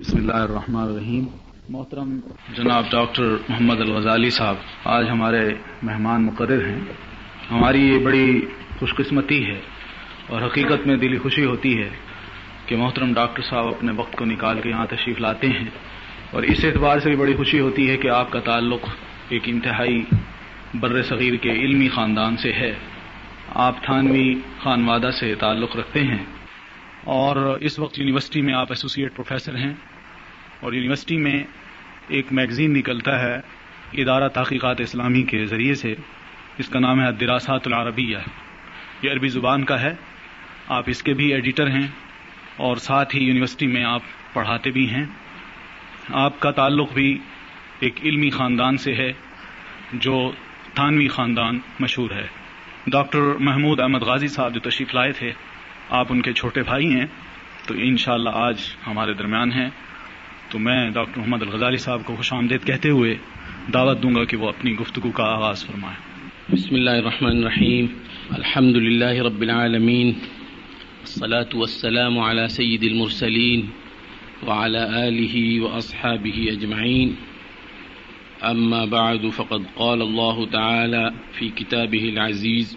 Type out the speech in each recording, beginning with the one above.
بسم اللہ الرحمن الرحیم۔ محترم جناب ڈاکٹر محمد الغزالی صاحب، آج ہمارے مہمان مقرر ہیں۔ ہماری یہ بڑی خوش قسمتی ہے اور حقیقت میں دلی خوشی ہوتی ہے کہ محترم ڈاکٹر صاحب اپنے وقت کو نکال کے یہاں تشریف لاتے ہیں۔ اور اس اعتبار سے بھی بڑی خوشی ہوتی ہے کہ آپ کا تعلق ایک انتہائی بر صغیر کے علمی خاندان سے ہے۔ آپ تھانوی خانوادہ سے تعلق رکھتے ہیں۔ اور اس وقت یونیورسٹی میں آپ ایسوسیٹ پروفیسر ہیں اور یونیورسٹی میں ایک میگزین نکلتا ہے ادارہ تحقیقات اسلامی کے ذریعے سے، اس کا نام ہے دراسات العربیہ۔ یہ عربی زبان کا ہے۔ آپ اس کے بھی ایڈیٹر ہیں اور ساتھ ہی یونیورسٹی میں آپ پڑھاتے بھی ہیں۔ آپ کا تعلق بھی ایک علمی خاندان سے ہے، جو تھانوی خاندان مشہور ہے۔ ڈاکٹر محمود احمد غازی صاحب جو تشریف لائے تھے آپ ان کے چھوٹے بھائی ہیں، تو انشاءاللہ آج ہمارے درمیان ہیں۔ تو میں ڈاکٹر محمد الغزالی صاحب کو خوش آمدید کہتے ہوئے دعوت دوں گا کہ وہ اپنی گفتگو کا آغاز فرمائیں بسم اللہ الرحمن الرحیم۔ الحمد للہ رب العالمین۔ الصلاة والسلام على سید المرسلین۔ وعلى آله وأصحابه أجمعين أما بعد، فقد قال الله تعالى في كتابه العزيز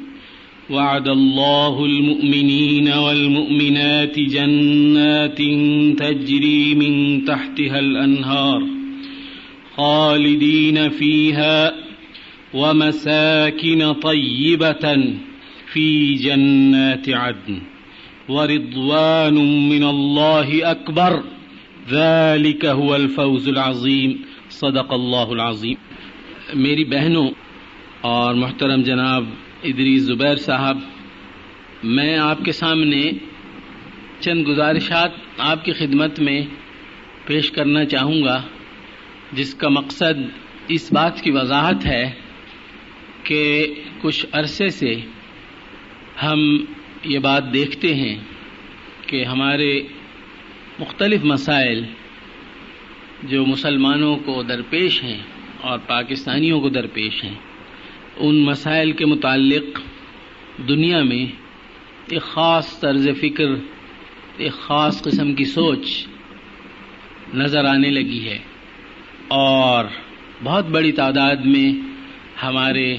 وعد الله المؤمنين والمؤمنات جنات تجري من تحتها الأنهار خالدين فيها ومساكن طيبة في جنات عدن ورضوان من الله أكبر ذلك هو الفوز العظيم. صدق الله العظيم. میری بہنوں اور محترم جناب ادری زبیر صاحب، میں آپ کے سامنے چند گزارشات آپ کی خدمت میں پیش کرنا چاہوں گا، جس کا مقصد اس بات کی وضاحت ہے کہ کچھ عرصے سے ہم یہ بات دیکھتے ہیں کہ ہمارے مختلف مسائل جو مسلمانوں کو درپیش ہیں اور پاکستانیوں کو درپیش ہیں۔ ان مسائل کے متعلق دنیا میں ایک خاص طرز فکر، ایک خاص قسم کی سوچ نظر آنے لگی ہے۔ اور بہت بڑی تعداد میں ہمارے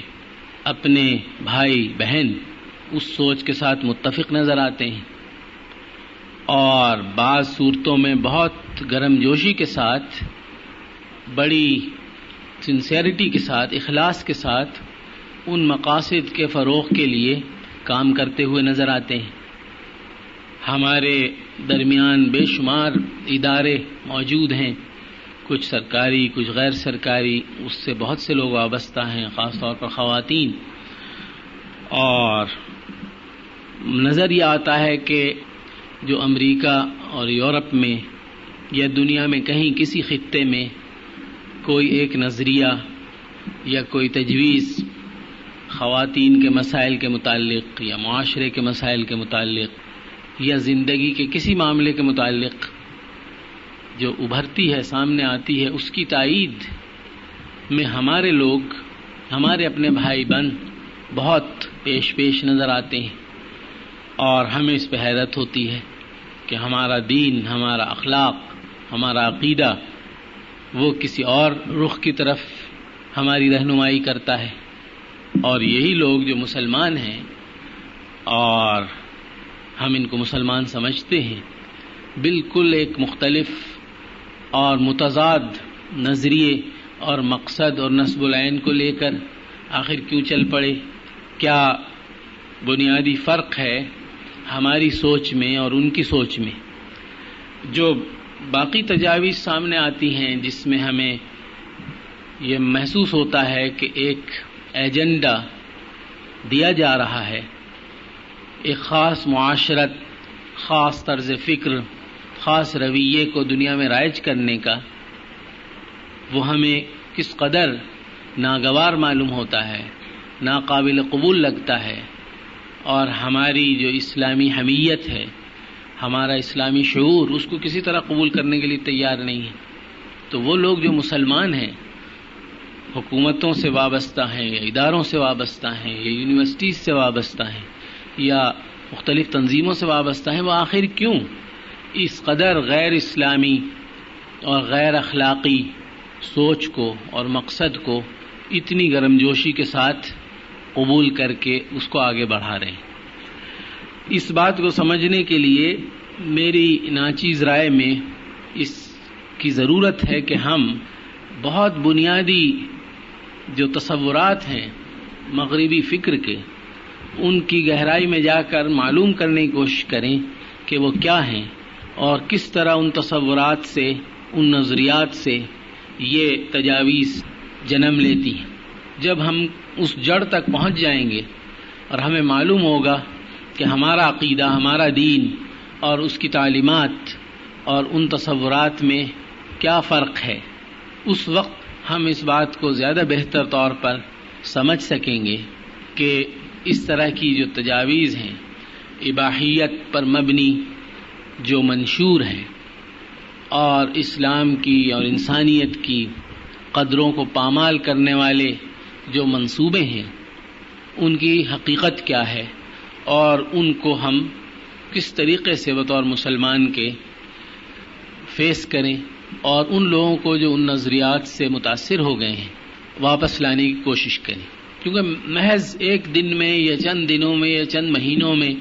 اپنے بھائی بہن اس سوچ کے ساتھ متفق نظر آتے ہیں۔ اور بعض صورتوں میں بہت گرم جوشی کے ساتھ، بڑی سنسیئرٹی کے ساتھ، اخلاص کے ساتھ ان مقاصد کے فروغ کے لیے کام کرتے ہوئے نظر آتے ہیں۔ ہمارے درمیان بے شمار ادارے موجود ہیں۔ کچھ سرکاری، کچھ غیر سرکاری، اس سے بہت سے لوگ وابستہ ہیں، خاص طور پر خواتین۔ اور نظر یہ آتا ہے کہ جو امریکہ اور یورپ میں یا دنیا میں کہیں کسی خطے میں کوئی ایک نظریہ یا کوئی تجویز خواتین کے مسائل کے متعلق یا معاشرے کے مسائل کے متعلق یا زندگی کے کسی معاملے کے متعلق جو ابھرتی ہے، سامنے آتی ہے، اس کی تائید میں ہمارے لوگ، ہمارے اپنے بھائی بہن بہت پیش پیش نظر آتے ہیں اور ہمیں اس پہ حیرت ہوتی ہے کہ ہمارا دین، ہمارا اخلاق، ہمارا عقیدہ وہ کسی اور رخ کی طرف ہماری رہنمائی کرتا ہے۔ اور یہی لوگ جو مسلمان ہیں اور ہم ان کو مسلمان سمجھتے ہیں، بالکل ایک مختلف اور متضاد نظریے اور مقصد اور نصب العین کو لے کر آخر کیوں چل پڑے؟ کیا بنیادی فرق ہے ہماری سوچ میں اور ان کی سوچ میں؟ جو باقی تجاویز سامنے آتی ہیں، جس میں ہمیں یہ محسوس ہوتا ہے کہ ایک ایجنڈا دیا جا رہا ہے۔ ایک خاص معاشرت، خاص طرز فکر، خاص رویے کو دنیا میں رائج کرنے کا، وہ ہمیں کس قدر ناگوار معلوم ہوتا ہے، ناقابل قبول لگتا ہے۔ اور ہماری جو اسلامی حمیت ہے، ہمارا اسلامی شعور، اس کو کسی طرح قبول کرنے کے لیے تیار نہیں ہے۔ تو وہ لوگ جو مسلمان ہیں حکومتوں سے وابستہ ہیں، یا اداروں سے وابستہ ہیں، یا یونیورسٹیز سے وابستہ ہیں، یا مختلف تنظیموں سے وابستہ ہیں، وہ آخر کیوں؟ اس قدر غیر اسلامی اور غیر اخلاقی سوچ کو اور مقصد کو اتنی گرم جوشی کے ساتھ قبول کر کے اس کو آگے بڑھا رہے ہیں۔ اس بات کو سمجھنے کے لیے میری ناچیز رائے میں اس کی ضرورت ہے کہ ہم بہت بنیادی جو تصورات ہیں مغربی فکر کے، ان کی گہرائی میں جا کر معلوم کرنے کی کوشش کریں کہ وہ کیا ہیں اور کس طرح ان تصورات سے، ان نظریات سے یہ تجاویز جنم لیتی ہیں۔ جب ہم اس جڑ تک پہنچ جائیں گے اور ہمیں معلوم ہوگا کہ ہمارا عقیدہ، ہمارا دین اور اس کی تعلیمات اور ان تصورات میں کیا فرق ہے، اس وقت ہم اس بات کو زیادہ بہتر طور پر سمجھ سکیں گے کہ اس طرح کی جو تجاویز ہیں، اباحیت پر مبنی جو منشور ہیں اور اسلام کی اور انسانیت کی قدروں کو پامال کرنے والے جو منصوبے ہیں، ان کی حقیقت کیا ہے اور ان کو ہم کس طریقے سے بطور مسلمان کے فیس کریں۔ اور ان لوگوں کو جو ان نظریات سے متاثر ہو گئے ہیں، واپس لانے کی کوشش کریں۔ کیونکہ محض ایک دن میں یا چند دنوں میں یا چند مہینوں میں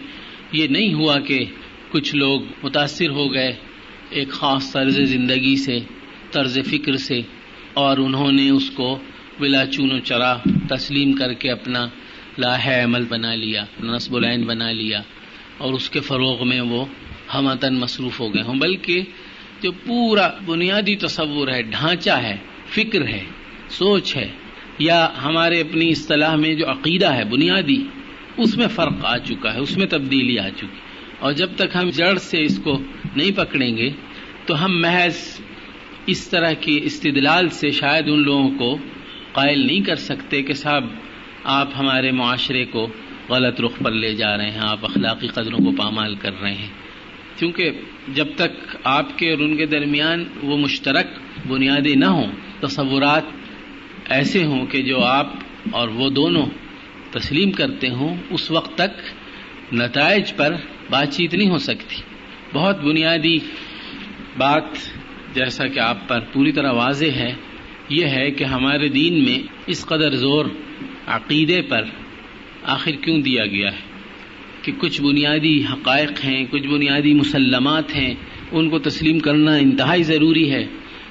یہ نہیں ہوا کہ کچھ لوگ متاثر ہو گئے ایک خاص طرز زندگی سے، طرز فکر سے، اور انہوں نے اس کو بلا چون و چرا تسلیم کر کے اپنا لاہ عمل بنا لیا نصب العین بنا لیا، اور اس کے فروغ میں وہ ہمتن مصروف ہو گئے ہوں۔ بلکہ جو پورا بنیادی تصور ہے، ڈھانچہ ہے، فکر ہے، سوچ ہے۔ یا ہمارے اپنی اصطلاح میں جو عقیدہ ہے، بنیادی، اس میں فرق آ چکا ہے، اس میں تبدیلی آ چکی۔ اور جب تک ہم جڑ سے اس کو نہیں پکڑیں گے، تو ہم محض اس طرح کی استدلال سے شاید ان لوگوں کو قائل نہیں کر سکتے کہ صاحب، آپ ہمارے معاشرے کو غلط رخ پر لے جا رہے ہیں، آپ اخلاقی قدروں کو پامال کر رہے ہیں۔ کیونکہ جب تک آپ کے اور ان کے درمیان وہ مشترک بنیادیں نہ ہوں، تصورات ایسے ہوں کہ جو آپ اور وہ دونوں تسلیم کرتے ہوں، اس وقت تک نتائج پر بات چیت نہیں ہو سکتی۔ بہت بنیادی بات جیسا کہ آپ پر پوری طرح واضح ہے، یہ ہے کہ ہمارے دین میں اس قدر زور عقیدے پر آخر کیوں دیا گیا ہے؟ کہ کچھ بنیادی حقائق ہیں، کچھ بنیادی مسلمات ہیں، ان کو تسلیم کرنا انتہائی ضروری ہے۔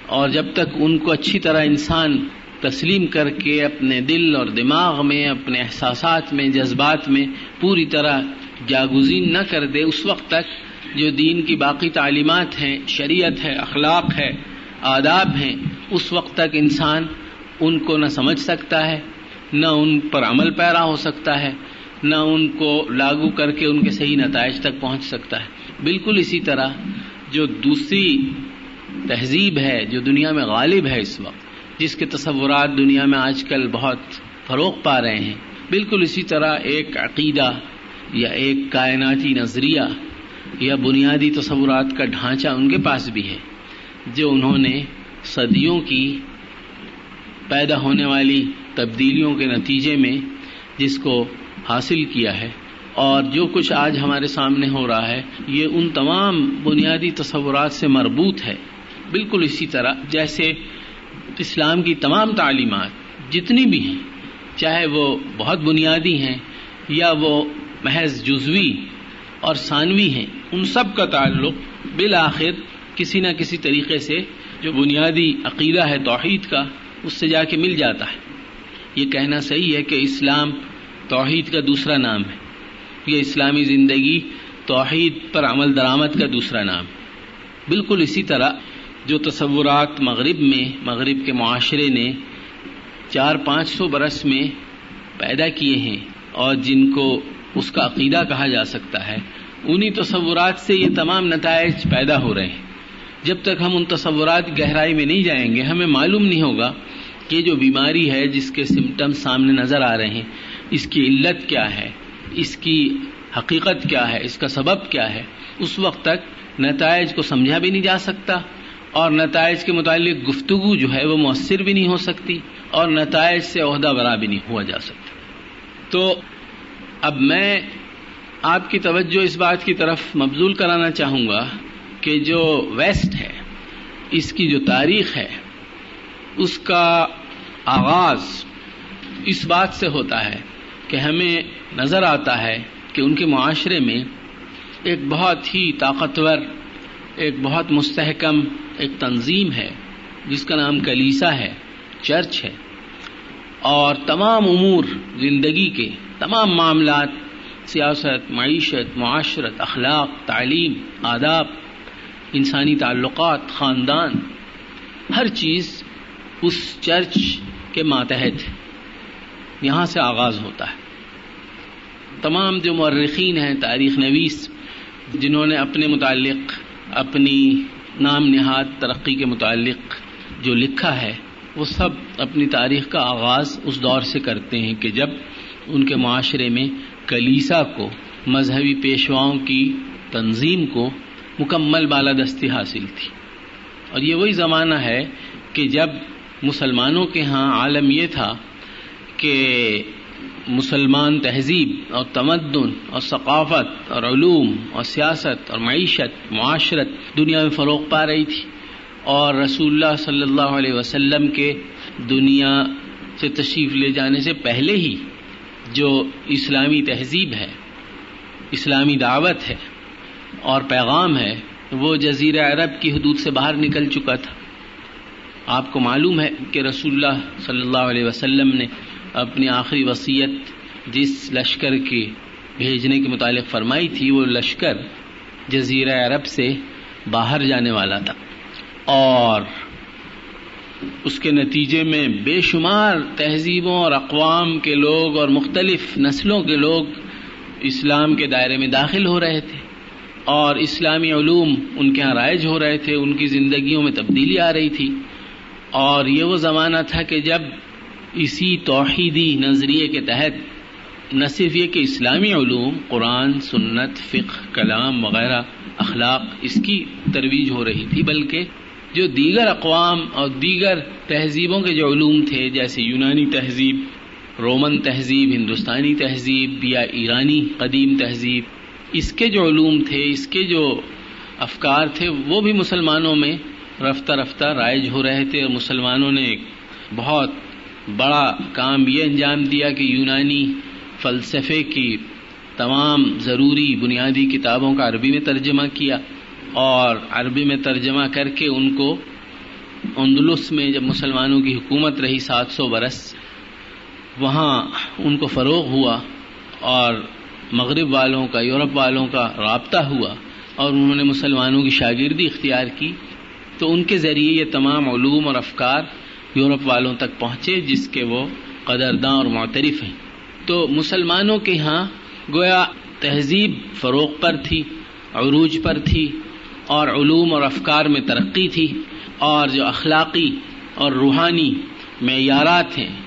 اور جب تک ان کو اچھی طرح انسان تسلیم کر کے اپنے دل اور دماغ میں، اپنے احساسات میں، جذبات میں پوری طرح جاگزین نہ کر دے، اس وقت تک جو دین کی باقی تعلیمات ہیں، شریعت ہے، اخلاق ہے، آداب ہیں، اس وقت تک انسان ان کو نہ سمجھ سکتا ہے، نہ ان پر عمل پیرا ہو سکتا ہے۔ نہ ان کو لاگو کر کے ان کے صحیح نتائج تک پہنچ سکتا ہے۔ بالکل اسی طرح جو دوسری تہذیب ہے، جو دنیا میں غالب ہے اس وقت، جس کے تصورات دنیا میں آج کل بہت فروغ پا رہے ہیں، بالکل اسی طرح ایک عقیدہ یا ایک کائناتی نظریہ یا بنیادی تصورات کا ڈھانچہ ان کے پاس بھی ہے، جو انہوں نے صدیوں کی پیدا ہونے والی تبدیلیوں کے نتیجے میں، جس کو حاصل کیا ہے اور جو کچھ آج ہمارے سامنے ہو رہا ہے، یہ ان تمام بنیادی تصورات سے مربوط ہے۔ بالکل اسی طرح جیسے اسلام کی تمام تعلیمات جتنی بھی ہیں، چاہے وہ بہت بنیادی ہیں یا وہ محض جزوی اور ثانوی ہیں، ان سب کا تعلق بالآخر کسی نہ کسی طریقے سے جو بنیادی عقیدہ ہے توحید کا، اس سے جا کے مل جاتا ہے۔ یہ کہنا صحیح ہے کہ اسلام توحید کا دوسرا نام ہے۔ یہ اسلامی زندگی توحید پر عمل درآمد کا دوسرا نام بالکل اسی طرح جو تصورات مغرب میں، مغرب کے معاشرے نے چار پانچ سو برس میں پیدا کیے ہیں اور جن کو اس کا عقیدہ کہا جا سکتا ہے، انہی تصورات سے یہ تمام نتائج پیدا ہو رہے ہیں۔ جب تک ہم ان تصورات گہرائی میں نہیں جائیں گے، ہمیں معلوم نہیں ہوگا کہ جو بیماری ہے، جس کے سمٹم سامنے نظر آ رہے ہیں اس کی علت کیا ہے؟ اس کی حقیقت کیا ہے؟ اس کا سبب کیا ہے؟ اس وقت تک نتائج کو سمجھا بھی نہیں جا سکتا اور نتائج کے متعلق گفتگو جو ہے وہ مؤثر بھی نہیں ہو سکتی اور نتائج سے عہدہ برا بھی نہیں ہوا جا سکتا۔ تو اب میں آپ کی توجہ اس بات کی طرف مبزول کرانا چاہوں گا کہ جو ویسٹ ہے، اس کی جو تاریخ ہے، اس کا آغاز اس بات سے ہوتا ہے کہ ہمیں نظر آتا ہے کہ ان کے معاشرے میں ایک بہت ہی طاقتور، ایک بہت مستحکم، ایک تنظیم ہے، جس کا نام کلیسا ہے، چرچ ہے۔ اور تمام امور زندگی کے تمام معاملات، سیاست، معیشت، معاشرت، اخلاق، تعلیم، آداب، انسانی تعلقات، خاندان، ہر چیز اس چرچ کے ماتحت یہاں سے آغاز ہوتا ہے۔ تمام جو مرخین ہیں تاریخ نویس، جنہوں نے اپنے متعلق، اپنی نام نہاد ترقی کے متعلق جو لکھا ہے، وہ سب اپنی تاریخ کا آغاز اس دور سے کرتے ہیں کہ جب ان کے معاشرے میں کلیسا کو، مذہبی پیشواؤں کی تنظیم کو مکمل بالادستی حاصل تھی۔ اور یہ وہی زمانہ ہے کہ جب مسلمانوں کے ہاں عالم یہ تھا کہ مسلمان تہذیب اور تمدن اور ثقافت اور علوم اور سیاست اور معیشت، معاشرت دنیا میں فروغ پا رہی تھی۔ اور رسول اللہ صلی اللہ علیہ وسلم کے دنیا سے تشریف لے جانے سے پہلے ہی جو اسلامی تہذیب ہے، اسلامی دعوت ہے اور پیغام ہے، وہ جزیر عرب کی حدود سے باہر نکل چکا تھا۔ آپ کو معلوم ہے کہ رسول اللہ صلی اللہ علیہ وسلم نے اپنی آخری وصیت جس لشکر کے بھیجنے کے متعلق فرمائی تھی، وہ لشکر جزیرہ عرب سے باہر جانے والا تھا۔ اور اس کے نتیجے میں بے شمار تہذیبوں اور اقوام کے لوگ اور مختلف نسلوں کے لوگ اسلام کے دائرے میں داخل ہو رہے تھے۔ اور اسلامی علوم ان کے ہاں رائج ہو رہے تھے، ان کی زندگیوں میں تبدیلی آ رہی تھی۔ اور یہ وہ زمانہ تھا کہ جب اسی توحیدی نظریے کے تحت، نہ صرف یہ کہ اسلامی علوم، قرآن، سنت، فقہ، کلام وغیرہ، اخلاق اس کی ترویج ہو رہی تھی، بلکہ جو دیگر اقوام اور دیگر تہذیبوں کے جو علوم تھے، جیسے یونانی تہذیب، رومن تہذیب، ہندوستانی تہذیب، یا ایرانی قدیم تہذیب، اس کے جو علوم تھے، اس کے جو افکار تھے، وہ بھی مسلمانوں میں رفتہ رفتہ رائج ہو رہے تھے، اور مسلمانوں نے ایک بہت بڑا کام یہ انجام دیا کہ یونانی فلسفے کی تمام ضروری بنیادی کتابوں کا عربی میں ترجمہ کیا اور عربی میں ترجمہ کر کے ان کو اندلس میں جب مسلمانوں کی حکومت رہی سات سو برس، وہاں ان کو فروغ ہوا اور مغرب والوں کا، یورپ والوں کا رابطہ ہوا اور انہوں نے مسلمانوں کی شاگردی اختیار کی۔ تو ان کے ذریعے یہ تمام علوم اور افکار یورپ والوں تک پہنچے جس کے وہ قدرداں اور معترف ہیں۔ تو مسلمانوں کے ہاں گویا تہذیب فروغ پر تھی، عروج پر تھی اور علوم اور افکار میں ترقی تھی۔ اور جو اخلاقی اور روحانی معیارات ہیں،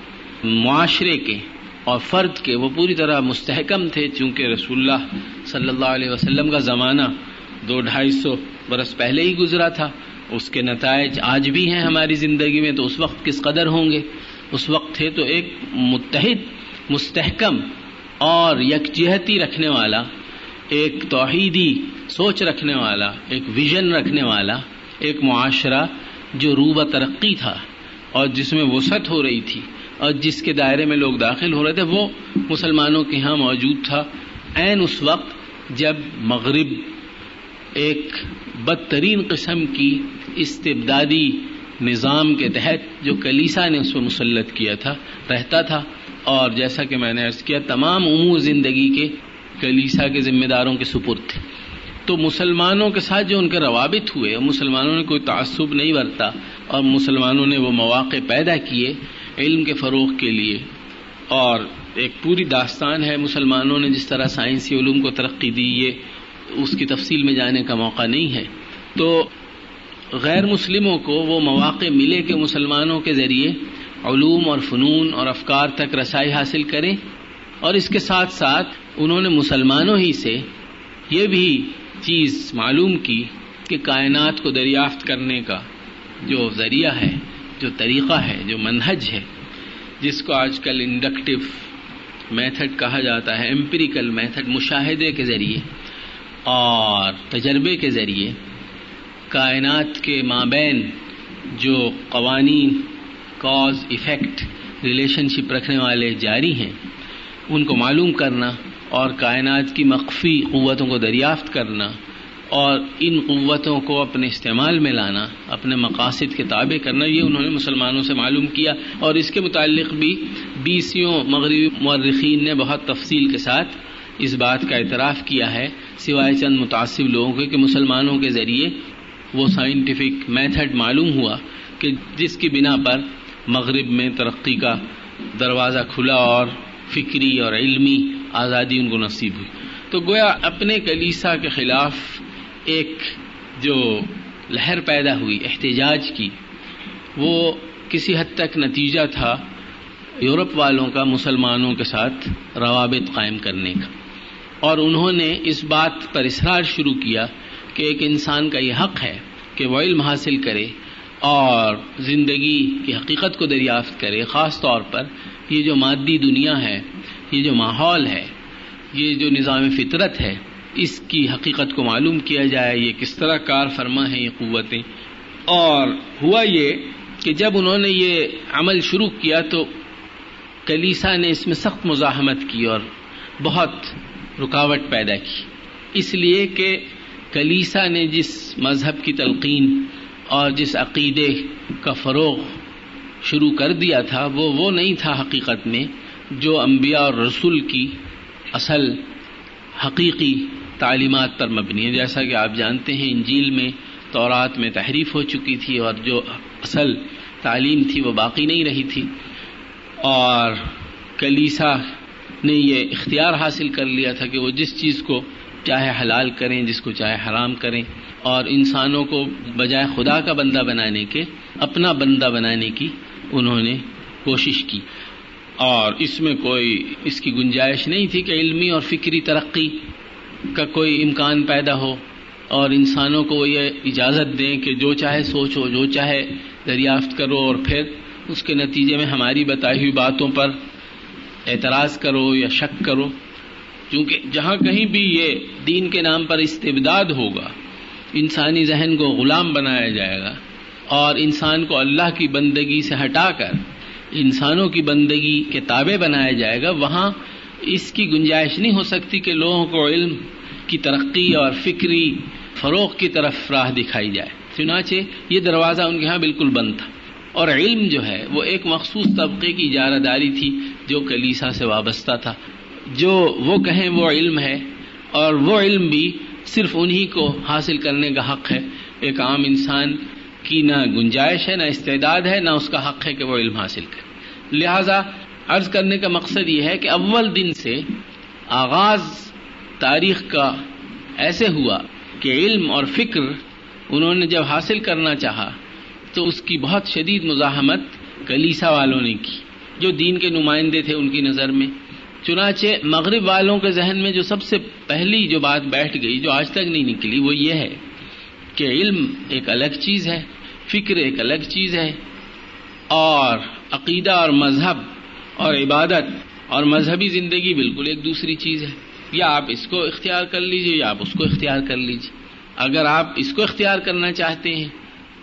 معاشرے کے اور فرد کے، وہ پوری طرح مستحکم تھے۔ چونکہ رسول اللہ صلی اللہ علیہ وسلم کا زمانہ دو ڈھائی سو برس پہلے ہی گزرا تھا۔ اس کے نتائج آج بھی ہیں ہماری زندگی میں، تو اس وقت کس قدر ہوں گے؟ اس وقت تھے تو ایک متحد، مستحکم اور یکجہتی رکھنے والا، ایک توحیدی سوچ رکھنے والا، ایک ویژن رکھنے والا، ایک معاشرہ جو روبہ ترقی تھا اور جس میں وسعت ہو رہی تھی اور جس کے دائرے میں لوگ داخل ہو رہے تھے، وہ مسلمانوں کے ہاں موجود تھا۔ عین اس وقت جب مغرب ایک بدترین قسم کی استبدادی نظام کے تحت جو کلیسا نے اس پہ مسلط کیا تھا، رہتا تھا۔ اور جیسا کہ میں نے عرض کیا، تمام امور زندگی کے کلیسا کے ذمہ داروں کے سپرد تھے۔ تو مسلمانوں کے ساتھ جو ان کے روابط ہوئے مسلمانوں نے کوئی تعصب نہیں برتا اور مسلمانوں نے وہ مواقع پیدا کیے علم کے فروغ کے لیے۔ اور ایک پوری داستان ہے، مسلمانوں نے جس طرح سائنسی علوم کو ترقی دی، یہ اس کی تفصیل میں جانے کا موقع نہیں ہے۔ تو غیر مسلموں کو وہ مواقع ملے کہ مسلمانوں کے ذریعے علوم اور فنون اور افکار تک رسائی حاصل کریں اور اس کے ساتھ ساتھ انہوں نے مسلمانوں ہی سے یہ بھی چیز معلوم کی کہ کائنات کو دریافت کرنے کا جو ذریعہ ہے، جو طریقہ ہے، جو منہج ہے، جس کو آج کل انڈکٹیو میتھڈ کہا جاتا ہے امپیریکل میتھڈ مشاہدے کے ذریعے۔ اور تجربے کے ذریعے کائنات کے مابین جو قوانین کاز ایفیکٹ ریلیشن شپ رکھنے والے جاری ہیں، ان کو معلوم کرنا اور کائنات کی مخفی قوتوں کو دریافت کرنا اور ان قوتوں کو اپنے استعمال میں لانا، اپنے مقاصد کے تابع کرنا، یہ انہوں نے مسلمانوں سے معلوم کیا اور اس کے متعلق بھی بیسیوں مغربی مورخین نے بہت تفصیل کے ساتھ اس بات کا اعتراف کیا ہے، سوائے چند متاثر لوگوں کے کہ مسلمانوں کے ذریعے وہ سائنٹیفک میتھڈ معلوم ہوا کہ جس کی بنا پر مغرب میں ترقی کا دروازہ کھلا اور فکری اور علمی آزادی ان کو نصیب ہوئی۔ تو گویا اپنے کلیسا کے خلاف ایک جو لہر پیدا ہوئی، احتجاج کی، وہ کسی حد تک نتیجہ تھا یورپ والوں کا، مسلمانوں کے ساتھ روابط قائم کرنے کا۔ اور انہوں نے اس بات پر اصرار شروع کیا کہ ایک انسان کا یہ حق ہے کہ وہ علم حاصل کرے اور زندگی کی حقیقت کو دریافت کرے، خاص طور پر یہ جو مادی دنیا ہے، یہ جو ماحول ہے، یہ جو نظام فطرت ہے، اس کی حقیقت کو معلوم کیا جائے، یہ کس طرح کار فرما ہے یہ قوتیں۔ اور ہوا یہ کہ جب انہوں نے یہ عمل شروع کیا تو کلیسا نے اس میں سخت مزاحمت کی اور بہت رکاوٹ پیدا کی۔ اس لیے کہ کلیسا نے جس مذہب کی تلقین اور جس عقیدے کا فروغ شروع کر دیا تھا، وہ وہ نہیں تھا حقیقت میں جو انبیاء اور رسول کی اصل حقیقی تعلیمات پر مبنی ہے۔ جیسا کہ آپ جانتے ہیں، انجیل میں، تورات میں تحریف ہو چکی تھی اور جو اصل تعلیم تھی وہ باقی نہیں رہی تھی۔ اور کلیسا نے یہ اختیار حاصل کر لیا تھا کہ وہ جس چیز کو چاہے حلال کریں، جس کو چاہے حرام کریں، اور انسانوں کو بجائے خدا کا بندہ بنانے کے، اپنا بندہ بنانے کی انہوں نے کوشش کی۔ اور اس میں کوئی، اس کی گنجائش نہیں تھی کہ علمی اور فکری ترقی کا کوئی امکان پیدا ہو، اور انسانوں کو وہ یہ اجازت دیں کہ جو چاہے سوچو، جو چاہے دریافت کرو، اور پھر اس کے نتیجے میں ہماری بتائی ہوئی باتوں پر اعتراض کرو یا شک کرو، کیونکہ جہاں کہیں بھی یہ دین کے نام پر استبداد ہوگا، انسانی ذہن کو غلام بنایا جائے گا اور انسان کو اللہ کی بندگی سے ہٹا کر انسانوں کی بندگی کے تابع بنایا جائے گا۔ وہاں اس کی گنجائش نہیں ہو سکتی کہ لوگوں کو علم کی ترقی اور فکری فروغ کی طرف راہ دکھائی جائے۔ چنانچہ یہ دروازہ ان کے ہاں بالکل بند تھا۔ اور علم جو ہے وہ ایک مخصوص طبقے کی اجارہ داری تھی جو کلیسا سے وابستہ تھا۔ جو وہ کہیں وہ علم ہے اور وہ علم بھی صرف انہی کو حاصل کرنے کا حق ہے۔ ایک عام انسان کی نہ گنجائش ہے، نہ استعداد ہے، نہ اس کا حق ہے کہ وہ علم حاصل کرے۔ لہذا عرض کرنے کا مقصد یہ ہے کہ اول دن سے آغاز تاریخ کا ایسے ہوا کہ علم اور فکر انہوں نے جب حاصل کرنا چاہا تو اس کی بہت شدید مزاحمت کلیسا والوں نے کی، جو دین کے نمائندے تھے ان کی نظر میں۔ چنانچہ مغرب والوں کے ذہن میں جو سب سے پہلی جو بات بیٹھ گئی، جو آج تک نہیں نکلی، وہ یہ ہے کہ علم ایک الگ چیز ہے، فکر ایک الگ چیز ہے، اور عقیدہ اور مذہب اور عبادت اور مذہبی زندگی بالکل ایک دوسری چیز ہے۔ یا آپ اس کو اختیار کر لیجیے یا آپ اس کو اختیار کر لیجیے۔ اگر آپ اس کو اختیار کرنا چاہتے ہیں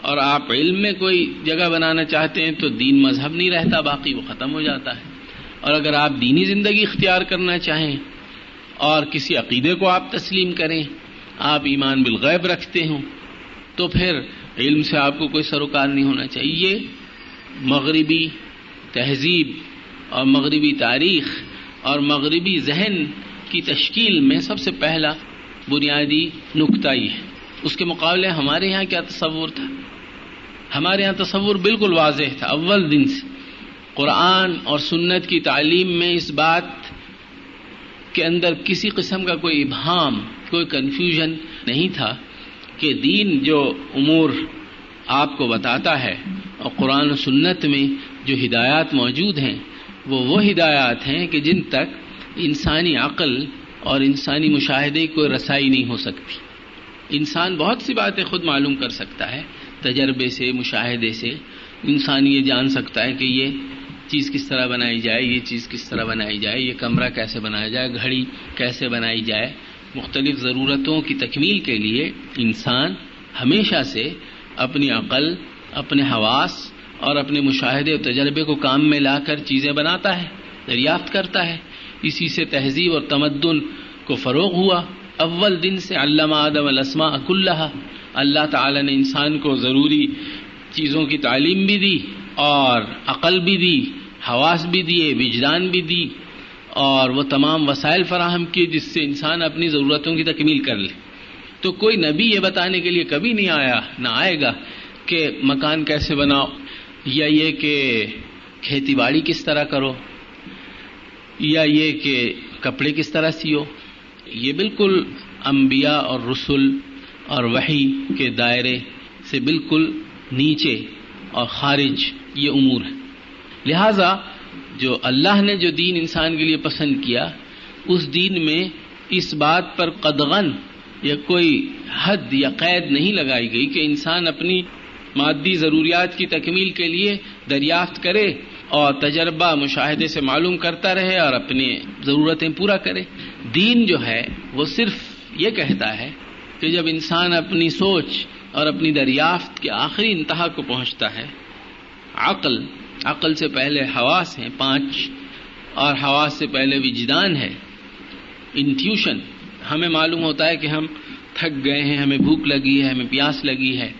اور آپ علم میں کوئی جگہ بنانا چاہتے ہیں تو دین مذہب نہیں رہتا، باقی وہ ختم ہو جاتا ہے۔ اور اگر آپ دینی زندگی اختیار کرنا چاہیں اور کسی عقیدے کو آپ تسلیم کریں، آپ ایمان بالغیب رکھتے ہوں، تو پھر علم سے آپ کو کوئی سروکار نہیں ہونا چاہیے۔ مغربی تہذیب اور مغربی تاریخ اور مغربی ذہن کی تشکیل میں سب سے پہلا بنیادی نقطہ یہ ہے۔ اس کے مقابلے ہمارے یہاں کیا تصور تھا؟ ہمارے یہاں تصور بالکل واضح تھا، اول دن سے۔ قرآن اور سنت کی تعلیم میں اس بات کے اندر کسی قسم کا کوئی ابہام، کوئی کنفیوژن نہیں تھا کہ دین جو امور آپ کو بتاتا ہے اور قرآن و سنت میں جو ہدایات موجود ہیں، وہ وہ ہدایات ہیں کہ جن تک انسانی عقل اور انسانی مشاہدے کو رسائی نہیں ہو سکتی۔ انسان بہت سی باتیں خود معلوم کر سکتا ہے تجربے سے، مشاہدے سے انسان یہ جان سکتا ہے کہ یہ چیز کس طرح بنائی جائے، یہ چیز کس طرح بنائی جائے، یہ کمرہ کیسے بنایا جائے، گھڑی کیسے بنائی جائے۔ مختلف ضرورتوں کی تکمیل کے لیے انسان ہمیشہ سے اپنی عقل، اپنے حواس اور اپنے مشاہدے اور تجربے کو کام میں لا کر چیزیں بناتا ہے، دریافت کرتا ہے۔ اسی سے تہذیب اور تمدن کو فروغ ہوا۔ اول دن سے علامہ آدم الاسما اک اللہ اللہ تعالی نے انسان کو ضروری چیزوں کی تعلیم بھی دی اور عقل بھی دی، حواس بھی دیے، وجدان بھی دی اور وہ تمام وسائل فراہم کیے جس سے انسان اپنی ضرورتوں کی تکمیل کر لے۔ تو کوئی نبی یہ بتانے کے لیے کبھی نہیں آیا، نہ آئے گا کہ مکان کیسے بناؤ یا یہ کہ کھیتی باڑی کس طرح کرو یا یہ کہ کپڑے کس طرح سیو۔ یہ بالکل انبیاء اور رسول اور وحی کے دائرے سے بالکل نیچے اور خارج یہ امور ہے لہذا جو اللہ نے جو دین انسان کے لیے پسند کیا، اس دین میں اس بات پر قدغن یا کوئی حد یا قید نہیں لگائی گئی کہ انسان اپنی مادی ضروریات کی تکمیل کے لیے دریافت کرے اور تجربہ مشاہدے سے معلوم کرتا رہے اور اپنی ضرورتیں پورا کرے۔ دین جو ہے، وہ صرف یہ کہتا ہے کہ جب انسان اپنی سوچ اور اپنی دریافت کے آخری انتہا کو پہنچتا ہے، عقل عقل سے پہلے حواس ہیں، پانچ، اور حواس سے پہلے وجدان ہے، انٹیوشن، ہمیں معلوم ہوتا ہے کہ ہم تھک گئے ہیں، ہمیں بھوک لگی ہے، ہمیں پیاس لگی ہے،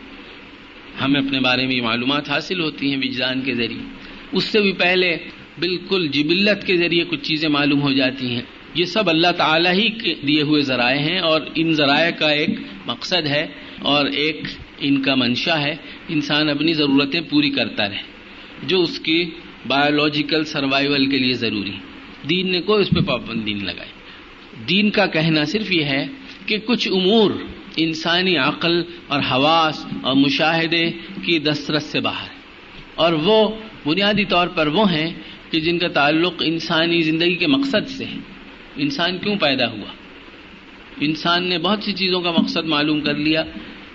ہمیں اپنے بارے میں معلومات حاصل ہوتی ہیں وجدان کے ذریعے۔ اس سے بھی پہلے بالکل جبلت کے ذریعے کچھ چیزیں معلوم ہو جاتی ہیں۔ یہ سب اللہ تعالیٰ ہی کے دیے ہوئے ذرائع ہیں اور ان ذرائع کا ایک مقصد ہے اور ایک ان کا منشا ہے۔ انسان اپنی ضرورتیں پوری کرتا رہے۔ جو اس کی بایولوجیکل سروائیول کے لیے ضروری۔ دین نے کوئی اس پہ پابندی نہیں لگائی۔ دین کا کہنا صرف یہ ہے کہ کچھ امور انسانی عقل اور حواس اور مشاہدے کی دسترس سے باہر اور وہ بنیادی طور پر وہ ہیں کہ جن کا تعلق انسانی زندگی کے مقصد سے ہے۔ انسان کیوں پیدا ہوا؟ انسان نے بہت سی چیزوں کا مقصد معلوم کر لیا،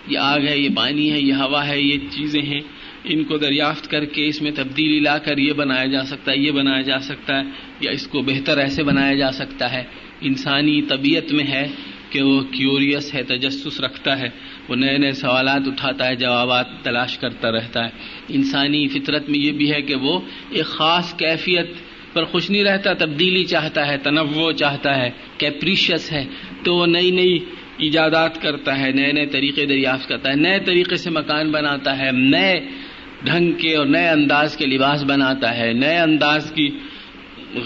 یہ آگ ہے، یہ پانی ہے، یہ ہوا ہے، یہ چیزیں ہیں۔ ان کو دریافت کر کے اس میں تبدیلی لا کر یہ بنایا جا سکتا ہے، یہ بنایا جا سکتا ہے، یا اس کو بہتر ایسے بنایا جا سکتا ہے۔ انسانی طبیعت میں ہے کہ وہ کیوریس ہے، تجسس رکھتا ہے، وہ نئے نئے سوالات اٹھاتا ہے، جوابات تلاش کرتا رہتا ہے۔ انسانی فطرت میں یہ بھی ہے کہ وہ ایک خاص کیفیت پر خوش نہیں رہتا، تبدیلی چاہتا ہے، تنوع چاہتا ہے کیپریشس ہے، تو وہ نئی نئی ایجادات کرتا ہے، نئے نئے طریقے دریافت کرتا ہے، نئے طریقے سے مکان بناتا ہے، نئے ڈھنگ کے اور نئے انداز کے لباس بناتا ہے، نئے انداز کی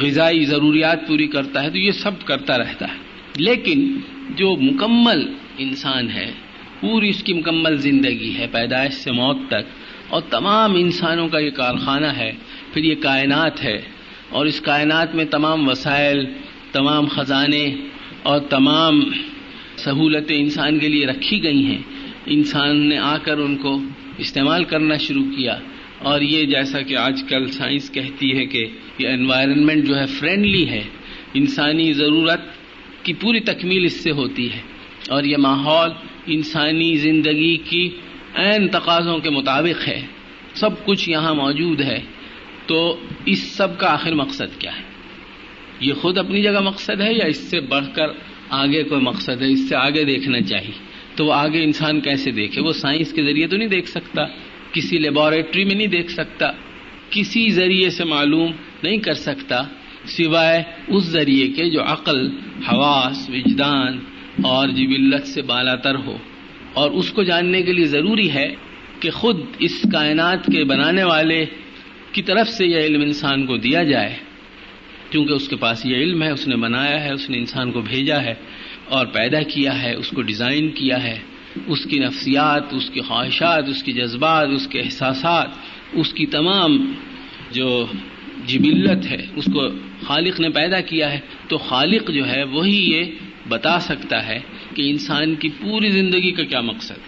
غذائی ضروریات پوری کرتا ہے، تو یہ سب کرتا رہتا ہے۔ لیکن جو مکمل انسان ہے، پوری اس کی مکمل زندگی ہے، پیدائش سے موت تک، اور تمام انسانوں کا یہ کارخانہ ہے، پھر یہ کائنات ہے۔ اور اس کائنات میں تمام وسائل، تمام خزانے اور تمام سہولتیں انسان کے لیے رکھی گئی ہیں۔ انسان نے آ کر ان کو استعمال کرنا شروع کیا۔ اور یہ جیسا کہ آج کل سائنس کہتی ہے کہ یہ انوائرمنٹ جو ہے فرینڈلی ہے۔ انسانی ضرورت کی پوری تکمیل اس سے ہوتی ہے۔ اور یہ ماحول انسانی زندگی کی عین تقاضوں کے مطابق ہے۔ سب کچھ یہاں موجود ہے۔ تو اس سب کا آخر مقصد کیا ہے؟ یہ خود اپنی جگہ مقصد ہے یا اس سے بڑھ کر آگے کوئی مقصد ہے؟ اس سے آگے دیکھنا چاہیے۔ تو وہ آگے انسان کیسے دیکھے؟ وہ سائنس کے ذریعے تو نہیں دیکھ سکتا، کسی لیبوریٹری میں نہیں دیکھ سکتا، کسی ذریعے سے معلوم نہیں کر سکتا، سوائے اس ذریعے کے جو عقل، حواس، وجدان اور جبلت سے بالا تر ہو۔ اور اس کو جاننے کے لیے ضروری ہے کہ خود اس کائنات کے بنانے والے کی طرف سے یہ علم انسان کو دیا جائے، کیونکہ اس کے پاس یہ علم ہے، اس نے بنایا ہے، اس نے انسان کو بھیجا ہے اور پیدا کیا ہے، اس کو ڈیزائن کیا ہے۔ اس کی نفسیات، اس کی خواہشات، اس کی جذبات، اس کے احساسات، اس کی تمام جو جبلت ہے، اس کو خالق نے پیدا کیا ہے۔ تو خالق جو ہے، وہی یہ بتا سکتا ہے کہ انسان کی پوری زندگی کا کیا مقصد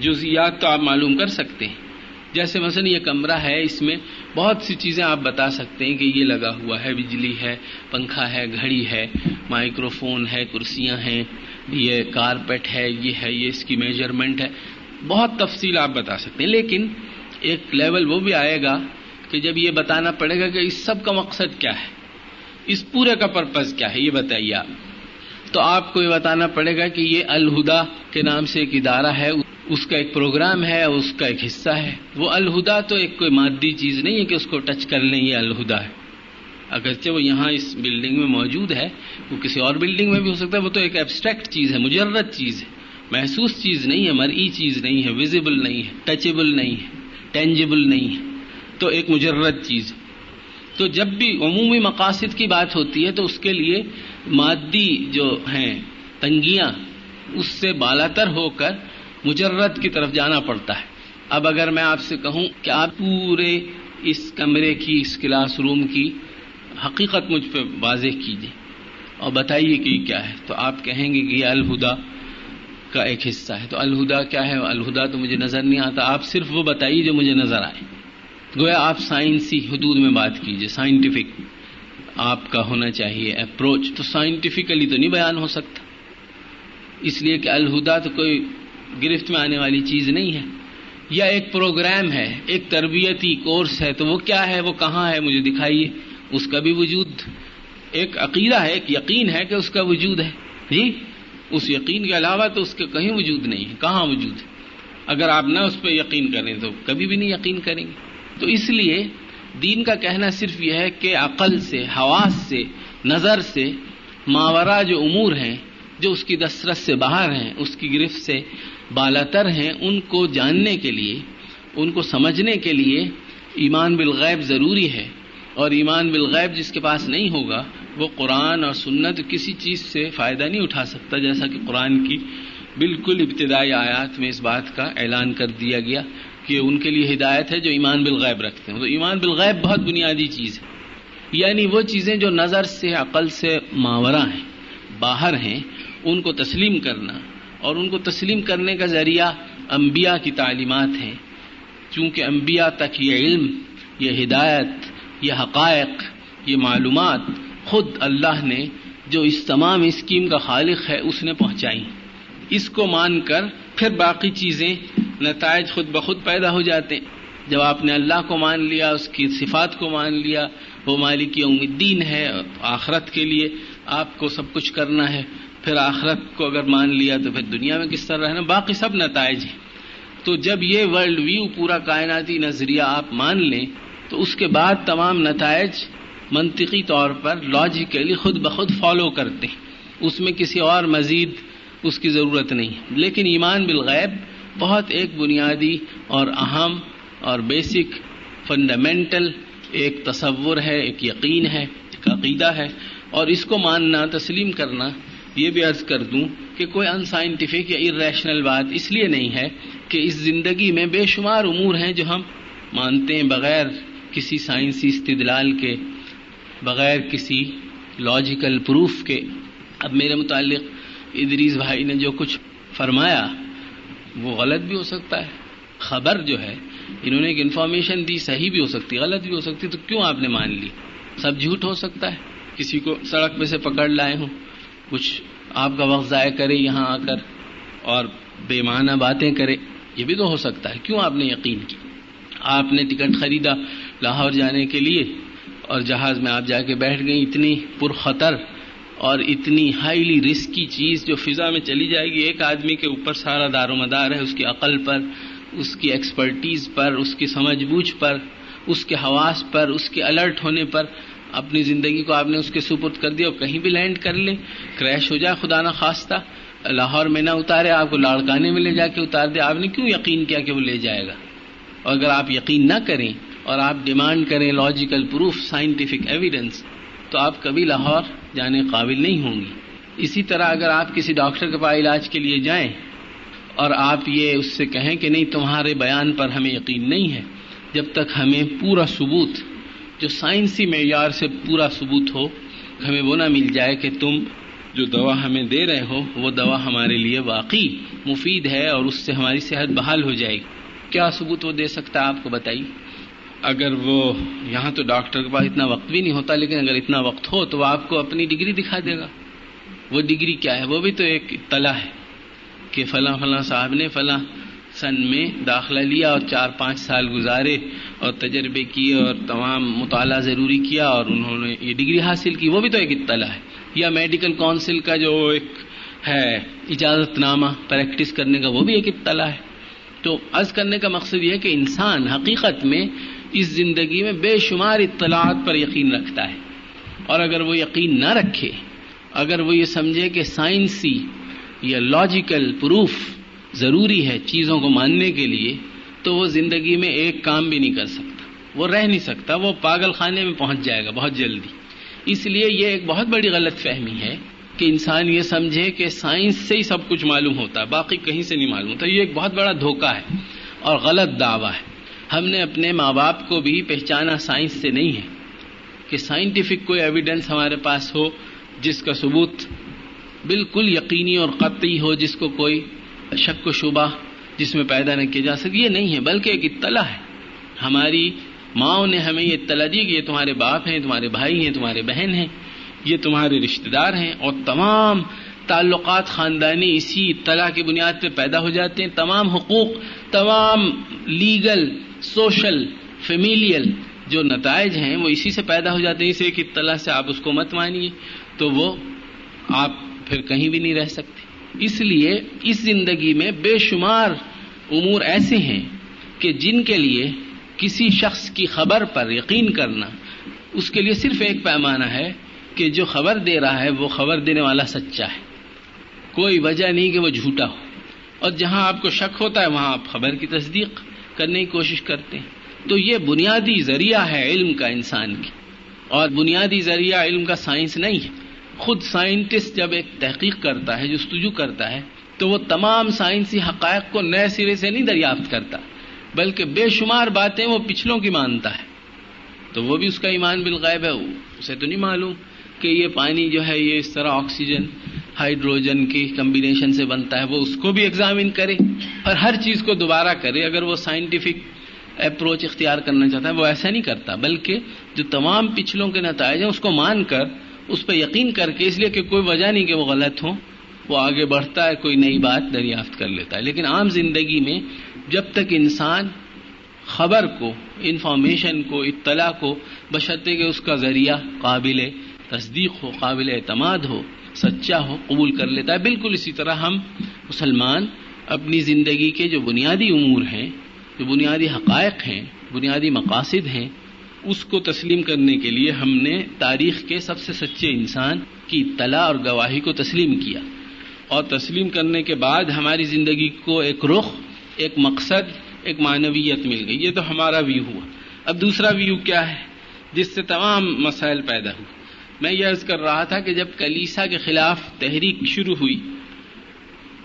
جزیات تو آپ معلوم کر سکتے ہیں۔ جیسے مثلا یہ کمرہ ہے، اس میں بہت سی چیزیں آپ بتا سکتے ہیں کہ یہ لگا ہوا ہے، بجلی ہے، پنکھا ہے، گھڑی ہے مائکرو فون ہے، کرسیاں ہیں، یہ کارپیٹ ہے، یہ ہے، یہ اس کی میجرمنٹ ہے۔ بہت تفصیل آپ بتا سکتے ہیں، لیکن ایک لیول وہ بھی آئے گا کہ جب یہ بتانا پڑے گا کہ اس سب کا مقصد کیا ہے، اس پورے کا پرپز کیا ہے، یہ بتائیے آپ۔ تو آپ کو یہ بتانا پڑے گا کہ یہ الہدا کے نام سے ایک ادارہ ہے۔ اس کا ایک پروگرام ہے اس کا ایک حصہ ہے۔ وہ الہدا تو ایک کوئی مادی چیز نہیں ہے کہ اس کو ٹچ کر لیں، یہ الہدا ہے۔ اگرچہ وہ یہاں اس بلڈنگ میں موجود ہے، وہ کسی اور بلڈنگ میں بھی ہو سکتا ہے، وہ تو ایک ایبسٹریکٹ چیز ہے، مجرد چیز ہے۔ محسوس چیز نہیں ہے، مرئی چیز نہیں ہے ویزیبل نہیں ہے ٹچیبل نہیں ہے ٹینجیبل نہیں ہے۔ تو ایک مجرد چیز ہے۔ تو جب بھی عمومی مقاصد کی بات ہوتی ہے تو اس کے لیے مادی جو ہیں، تنگیاں، اس سے بالاتر ہو کر مجرد کی طرف جانا پڑتا ہے۔ اب اگر میں آپ سے کہوں کہ آپ پورے اس کمرے کی، اس کلاس روم کی حقیقت مجھ پہ واضح کیجیے اور بتائیے کہ یہ کیا ہے۔ تو آپ کہیں گے کہ یہ الہدا کا ایک حصہ ہے۔ تو الہدا کیا ہے؟ الہدا تو مجھے نظر نہیں آتا۔ آپ صرف وہ بتائیے جو مجھے نظر آئے۔ گویا آپ سائنسی حدود میں بات کیجیے سائنٹیفک آپ کا ہونا چاہیے اپروچ۔ تو سائنٹیفکلی تو نہیں بیان ہو سکتا۔ اس لیے کہ الہدا تو کوئی گرفت میں آنے والی چیز نہیں ہے یا ایک پروگرام ہے، ایک تربیتی کورس ہے، تو وہ کیا ہے؟ وہ کہاں ہے؟ مجھے دکھائیے۔ اس کا بھی وجود۔ ایک عقیدہ ہے، ایک یقین ہے کہ اس کا وجود ہے۔ جی؟ اس یقین کے علاوہ تو اس کے کہیں وجود نہیں ہے۔ کہاں وجود ہے؟ اگر آپ نہ اس پہ یقین کریں تو کبھی بھی نہیں یقین کریں گے۔ تو اس لیے دین کا کہنا صرف یہ ہے کہ عقل سے، حواس سے، نظر سے، ماورا جو امور ہیں جو اس کی دسترس سے باہر ہیں، اس کی گرفت سے بالاتر ہیں، ان کو جاننے کے لیے، ان کو سمجھنے کے لیے ایمان بالغیب ضروری ہے۔ اور ایمان بالغیب جس کے پاس نہیں ہوگا، وہ قرآن اور سنت کسی چیز سے فائدہ نہیں اٹھا سکتا، جیسا کہ قرآن کی بالکل ابتدائی آیات میں اس بات کا اعلان کر دیا گیا کہ ان کے لیے ہدایت ہے جو ایمان بالغیب رکھتے ہیں۔ تو ایمان بالغیب بہت بنیادی چیز ہے۔ یعنی وہ چیزیں جو نظر سے، عقل سے ماورہ ہیں، باہر ہیں ان کو تسلیم کرنا اور ان کو تسلیم کرنے کا ذریعہ انبیاء کی تعلیمات ہیں۔ چونکہ انبیاء تک یہ علم، یہ ہدایت، یہ حقائق، یہ معلومات خود اللہ نے، جو اس تمام اسکیم کا خالق ہے، اس نے پہنچائی۔ اس کو مان کر پھر باقی چیزیں نتائج خود بخود پیدا ہو جاتے ہیں۔ جب آپ نے اللہ کو مان لیا، اس کی صفات کو مان لیا، وہ مالک یوم الدین ہے، آخرت کے لیے آپ کو سب کچھ کرنا ہے۔ پھر آخرت کو اگر مان لیا تو پھر دنیا میں کس طرح رہنا؟ باقی سب نتائج ہیں۔ تو جب یہ ورلڈ ویو پورا کائناتی نظریہ آپ مان لیں، تو اس کے بعد تمام نتائج منطقی طور پر لاجیکلی خود بخود فالو کرتے ہیں۔ اس میں کسی اور مزید اس کی ضرورت نہیں لیکن ایمان بالغیب بہت ایک بنیادی اور اہم اور بیسک فنڈامنٹل ایک تصور ہے، ایک یقین ہے، ایک عقیدہ ہے۔ اور اس کو ماننا، تسلیم کرنا یہ بھی عرض کر دوں کہ کوئی ان سائنٹیفک یا ارریشنل بات اس لیے نہیں ہے کہ اس زندگی میں بے شمار امور ہیں جو ہم مانتے ہیں بغیر کسی سائنسی استدلال کے، بغیر کسی لاجیکل پروف کے۔ اب میرے متعلق ادریس بھائی نے جو کچھ فرمایا، وہ غلط بھی ہو سکتا ہے۔ خبر جو ہے، انہوں نے ایک انفارمیشن دی، صحیح بھی ہو سکتی، غلط بھی ہو سکتی، تو کیوں آپ نے مان لی؟ سب جھوٹ ہو سکتا ہے۔ کسی کو سڑک پہ سے پکڑ لائے ہوں۔ کچھ آپ کا وقت ضائع کرے، یہاں آ کر اور بے معنی باتیں کرے، یہ بھی تو ہو سکتا ہے۔ کیوں آپ نے یقین کی؟ آپ نے ٹکٹ خریدا لاہور جانے کے لیے اور جہاز میں آپ جا کے بیٹھ گئی اتنی پرخطر اور اتنی ہائیلی رسکی چیز جو فضا میں چلی جائے گی، ایک آدمی کے اوپر سارا دار و مدار ہے، اس کی عقل پر، اس کی ایکسپرٹیز پر، اس کی سمجھ بوجھ پر، اس کے حواس پر، اس کے الرٹ ہونے پر اپنی زندگی کو آپ نے اس کے سپرد کر دیا اور کہیں بھی لینڈ کر لیں، کریش ہو جائے، خدا نہ خواستہ، لاہور میں نہ اتارے، آپ کو لاڑکانے میں لے جا کے اتار دے۔ آپ نے کیوں یقین کیا کہ وہ لے جائے گا؟ اور اگر آپ یقین نہ کریں اور آپ ڈیمانڈ کریں لاجیکل پروف سائنٹیفک ایویڈنس تو آپ کبھی لاہور جانے قابل نہیں ہوں گی۔ اسی طرح اگر آپ کسی ڈاکٹر کے پاس علاج کے لیے جائیں اور آپ یہ اس سے کہیں کہ نہیں، تمہارے بیان پر ہمیں یقین نہیں ہے، جب تک ہمیں پورا ثبوت جو سائنسی معیار سے پورا ثبوت ہو، ہمیں وہ نہ مل جائے کہ تم جو دوا ہمیں دے رہے ہو، وہ دوا ہمارے لیے واقعی مفید ہے اور اس سے ہماری صحت بحال ہو جائے گی۔ کیا ثبوت وہ دے سکتا ہے آپ کو بتائیے؟ اگر وہ یہاں تو ڈاکٹر کے پاس اتنا وقت بھی نہیں ہوتا، لیکن اگر اتنا وقت ہو تو وہ آپ کو اپنی ڈگری دکھا دے گا۔ وہ ڈگری کیا ہے؟ وہ بھی تو ایک اطلاع ہے کہ فلاں فلاں صاحب نے فلاں سن میں داخلہ لیا اور چار پانچ سال گزارے۔ اور تجربے کیے اور تمام مطالعہ ضروری کیا اور انہوں نے یہ ڈگری حاصل کی، وہ بھی تو ایک اطلاع ہے۔ یا میڈیکل کونسل کا جو ایک ہے اجازت نامہ پریکٹس کرنے کا، وہ بھی ایک اطلاع ہے۔ تو عرض کرنے کا مقصد یہ ہے کہ انسان حقیقت میں اس زندگی میں بے شمار اطلاعات پر یقین رکھتا ہے۔ اور اگر وہ یقین نہ رکھے، اگر وہ یہ سمجھے کہ سائنسی یا لاجیکل پروف ضروری ہے چیزوں کو ماننے کے لیے تو وہ زندگی میں ایک کام بھی نہیں کر سکتا۔ وہ رہ نہیں سکتا، وہ پاگل خانے میں پہنچ جائے گا بہت جلدی۔ اس لیے یہ ایک بہت بڑی غلط فہمی ہے کہ انسان یہ سمجھے کہ سائنس سے ہی سب کچھ معلوم ہوتا ہے باقی کہیں سے نہیں معلوم ہوتا۔ یہ ایک بہت بڑا دھوکہ ہے اور غلط دعویٰ ہے۔ ہم نے اپنے ماں باپ کو بھی پہچانا سائنس سے نہیں ہے کہ سائنٹیفک کوئی ایویڈنس ہمارے پاس ہو جس کا ثبوت بالکل یقینی اور قطعی ہو، جس کو کوئی شک و شبہ جس میں پیدا نہ کیا جا سکے، یہ نہیں ہے، بلکہ ایک اطلاع ہے۔ ہماری ماں نے ہمیں یہ اطلاع دی کہ یہ تمہارے باپ ہیں، تمہارے بھائی ہیں، تمہارے بہن ہیں، یہ تمہارے رشتہ دار ہیں اور تمام تعلقات خاندانی اسی اطلاع کی بنیاد پہ پیدا ہو جاتے ہیں۔ تمام حقوق، تمام لیگل، سوشل فیمیلیل جو نتائج ہیں، وہ اسی سے پیدا ہو جاتے ہیں۔ اسے ایک اطلاع سے آپ اس کو مت مانیے، تو وہ آپ پھر کہیں بھی نہیں رہ سکتے۔ اس لیے اس زندگی میں بے شمار امور ایسے ہیں کہ جن کے لیے کسی شخص کی خبر پر یقین کرنا اس کے لیے صرف ایک پیمانہ ہے کہ جو خبر دے رہا ہے وہ خبر دینے والا سچا ہے۔ کوئی وجہ نہیں کہ وہ جھوٹا ہو۔ اور جہاں آپ کو شک ہوتا ہے وہاں آپ خبر کی تصدیق کرنے کی کوشش کرتے ہیں۔ تو یہ بنیادی ذریعہ ہے علم کا انسان کی۔ اور بنیادی ذریعہ علم کا سائنس نہیں ہے۔ خود سائنٹسٹ جب ایک تحقیق کرتا ہے جستجو کرتا ہے، تو وہ تمام سائنسی حقائق کو نئے سرے سے نہیں دریافت کرتا، بلکہ بے شمار باتیں وہ پچھلوں کی مانتا ہے۔ تو وہ بھی اس کا ایمان بالغیب ہے۔ اسے تو نہیں معلوم کہ یہ پانی جو ہے، یہ اس طرح آکسیجن، ہائیڈروجن کی کمبینیشن سے بنتا ہے، وہ اس کو بھی ایگزامن کرے اور ہر چیز کو دوبارہ کرے۔ اگر وہ سائنٹیفک اپروچ اختیار کرنا چاہتا ہے، وہ ایسا نہیں کرتا، بلکہ جو تمام پچھلوں کے نتائج ہیں، اس کو مان کر اس پہ یقین کر کے اس لیے کہ کوئی وجہ نہیں کہ وہ غلط ہو وہ آگے بڑھتا ہے، کوئی نئی بات دریافت کر لیتا ہے۔ لیکن عام زندگی میں جب تک انسان خبر کو، انفارمیشن کو، اطلاع کو بشرطے کہ اس کا ذریعہ قابل تصدیق ہو، قابل اعتماد ہو، سچا ہو، قبول کر لیتا ہے، بالکل اسی طرح ہم مسلمان اپنی زندگی کے جو بنیادی امور ہیں، جو بنیادی حقائق ہیں، بنیادی مقاصد ہیں اس کو تسلیم کرنے کے لیے ہم نے تاریخ کے سب سے سچے انسان کی اطلاع اور گواہی کو تسلیم کیا۔ اور تسلیم کرنے کے بعد ہماری زندگی کو ایک رخ، ایک مقصد، ایک معنویت مل گئی۔ یہ تو ہمارا ویو ہوا۔ اب دوسرا ویو کیا ہے؟ جس سے تمام مسائل پیدا ہوئے۔ میں یہ عرض کر رہا تھا کہ جب کلیسا کے خلاف تحریک شروع ہوئی،